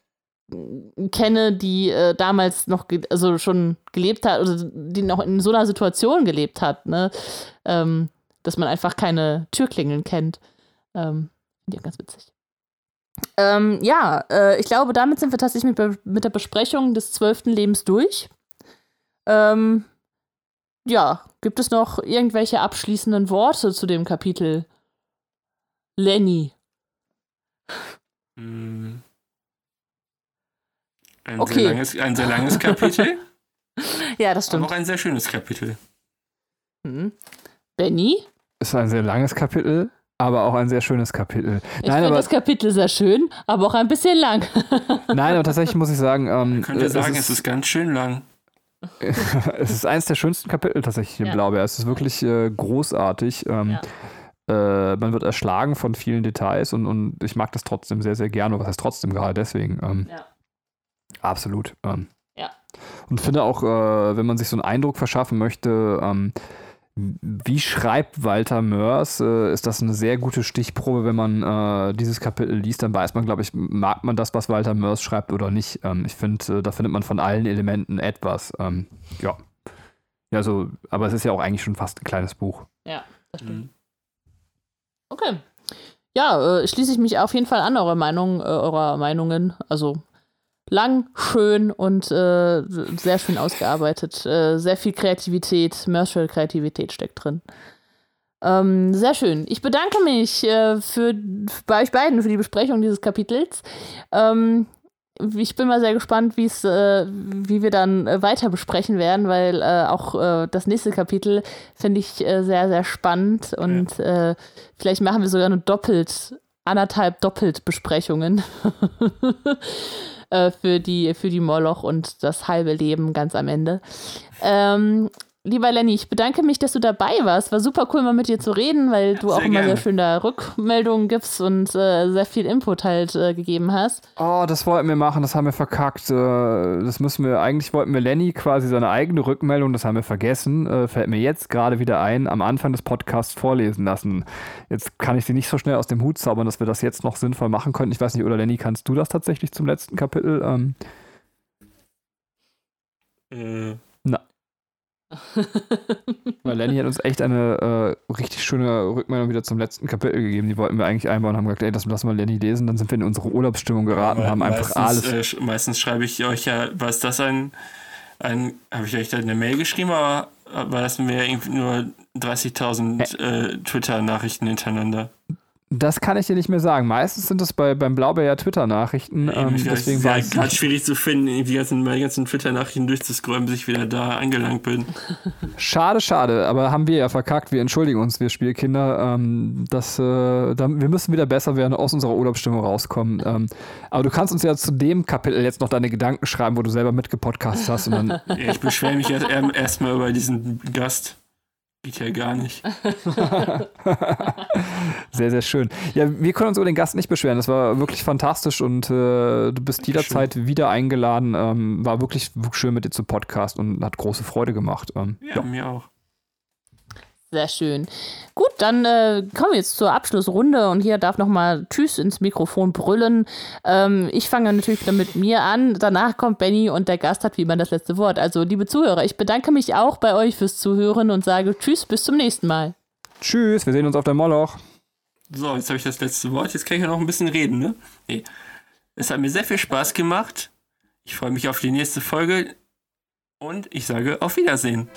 [SPEAKER 3] kenne, die äh, damals noch, also schon gelebt hat, oder die noch in so einer Situation gelebt hat, ne? Ähm, dass man einfach keine Türklingeln kennt. Ähm, ja, ganz witzig. Ähm, ja, äh, ich glaube, damit sind wir tatsächlich mit, mit der Besprechung des zwölften Lebens durch. Ähm, ja, gibt es noch irgendwelche abschließenden Worte zu dem Kapitel? Lenny.
[SPEAKER 4] Hm. Ein, okay. sehr langes, ein sehr langes Kapitel.
[SPEAKER 3] ja, das stimmt.
[SPEAKER 4] Aber auch ein sehr schönes Kapitel.
[SPEAKER 3] Hm. Benny?
[SPEAKER 2] Ist ein sehr langes Kapitel, aber auch ein sehr schönes Kapitel.
[SPEAKER 3] Ich finde das Kapitel sehr schön, aber auch ein bisschen lang.
[SPEAKER 2] Nein, aber tatsächlich muss ich sagen. Ähm,
[SPEAKER 4] Man könnte sagen, ist, es ist ganz schön lang.
[SPEAKER 2] es ist eines der schönsten Kapitel tatsächlich im ja. Blaubeer. Es ist wirklich äh, großartig. Ähm, ja. äh, man wird erschlagen von vielen Details und, und ich mag das trotzdem sehr, sehr gerne. Was heißt trotzdem gerade deswegen? Ähm, ja. Absolut. Ähm,
[SPEAKER 3] ja.
[SPEAKER 2] Und finde auch, äh, wenn man sich so einen Eindruck verschaffen möchte, ähm, wie schreibt Walter Mörs? Äh, ist das eine sehr gute Stichprobe, wenn man äh, dieses Kapitel liest, dann weiß man, glaube ich, mag man das, was Walter Mörs schreibt oder nicht. Ähm, ich finde, äh, da findet man von allen Elementen etwas. Ähm, ja. Ja, so, aber es ist ja auch eigentlich schon fast ein kleines Buch.
[SPEAKER 3] Ja, das stimmt. Mhm. Okay. Ja, äh, schließe ich mich auf jeden Fall an eurer Meinung, äh, eurer Meinungen. Also lang, schön und äh, sehr schön ausgearbeitet. Äh, sehr viel Kreativität, Mercial-Kreativität steckt drin. Ähm, sehr schön. Ich bedanke mich äh, für, bei euch beiden für die Besprechung dieses Kapitels. Ähm, ich bin mal sehr gespannt, wie's, äh, wie wir dann äh, weiter besprechen werden, weil äh, auch äh, das nächste Kapitel finde ich äh, sehr, sehr spannend und ja. Äh, vielleicht machen wir sogar eine doppelt, anderthalb doppelt Besprechungen für, die, für die Moloch und das halbe Leben ganz am Ende. Ähm, Lieber Lenny, ich bedanke mich, dass du dabei warst. War super cool, mal mit dir zu reden, weil du sehr auch immer sehr schön da Rückmeldungen gibst und äh, sehr viel Input halt äh, gegeben hast.
[SPEAKER 2] Oh, das wollten wir machen, das haben wir verkackt. Äh, das müssen wir, eigentlich wollten wir Lenny quasi seine eigene Rückmeldung, das haben wir vergessen. Äh, fällt mir jetzt gerade wieder ein, am Anfang des Podcasts vorlesen lassen. Jetzt kann ich sie nicht so schnell aus dem Hut zaubern, dass wir das jetzt noch sinnvoll machen könnten. Ich weiß nicht, oder Lenny, kannst du das tatsächlich zum letzten Kapitel? Ähm?
[SPEAKER 4] Äh.
[SPEAKER 2] Weil Lenny hat uns echt eine äh, richtig schöne Rückmeldung wieder zum letzten Kapitel gegeben. Die wollten wir eigentlich einbauen und haben gesagt, ey, das lassen wir Lenny lesen. Dann sind wir in unsere Urlaubsstimmung geraten, ja, haben einfach alles.
[SPEAKER 4] Äh, meistens schreibe ich euch ja, was das ein, ein habe ich euch da eine Mail geschrieben, aber war das mir irgendwie nur 30.000 äh, Twitter-Nachrichten hintereinander?
[SPEAKER 2] Das kann ich dir nicht mehr sagen. Meistens sind es bei, beim Blaubeer ja Twitter-Nachrichten. Ähm, deswegen
[SPEAKER 4] war es gerade schwierig zu finden, die ganzen, meine ganzen Twitter-Nachrichten durchzuscrollen, bis ich wieder da angelangt bin.
[SPEAKER 2] Schade, schade, aber haben wir ja verkackt. Wir entschuldigen uns, wir Spielkinder. Ähm, das, äh, da, wir müssen wieder besser werden, aus unserer Urlaubsstimmung rauskommen. Ähm, aber du kannst uns ja zu dem Kapitel jetzt noch deine Gedanken schreiben, wo du selber mitgepodcast hast. Und dann
[SPEAKER 4] ja, ich beschwere mich erstmal erst über diesen Gast. Geht ja gar nicht.
[SPEAKER 2] sehr, sehr schön. Ja, wir können uns über den Gast nicht beschweren. Das war wirklich fantastisch und äh, du bist jederzeit wieder eingeladen. Ähm, war wirklich, wirklich schön mit dir zu Podcast und hat große Freude gemacht. Ähm,
[SPEAKER 4] ja, ja, mir auch.
[SPEAKER 3] Sehr schön. Gut, dann äh, kommen wir jetzt zur Abschlussrunde und hier darf nochmal Tschüss ins Mikrofon brüllen. Ähm, ich fange natürlich dann mit mir an. Danach kommt Benny und der Gast hat wie immer das letzte Wort. Also, liebe Zuhörer, ich bedanke mich auch bei euch fürs Zuhören und sage Tschüss, bis zum nächsten Mal.
[SPEAKER 2] Tschüss, wir sehen uns auf der Moloch.
[SPEAKER 4] So, jetzt habe ich das letzte Wort. Jetzt kann ich ja noch ein bisschen reden, ne? Nee. Es hat mir sehr viel Spaß gemacht. Ich freue mich auf die nächste Folge und ich sage auf Wiedersehen.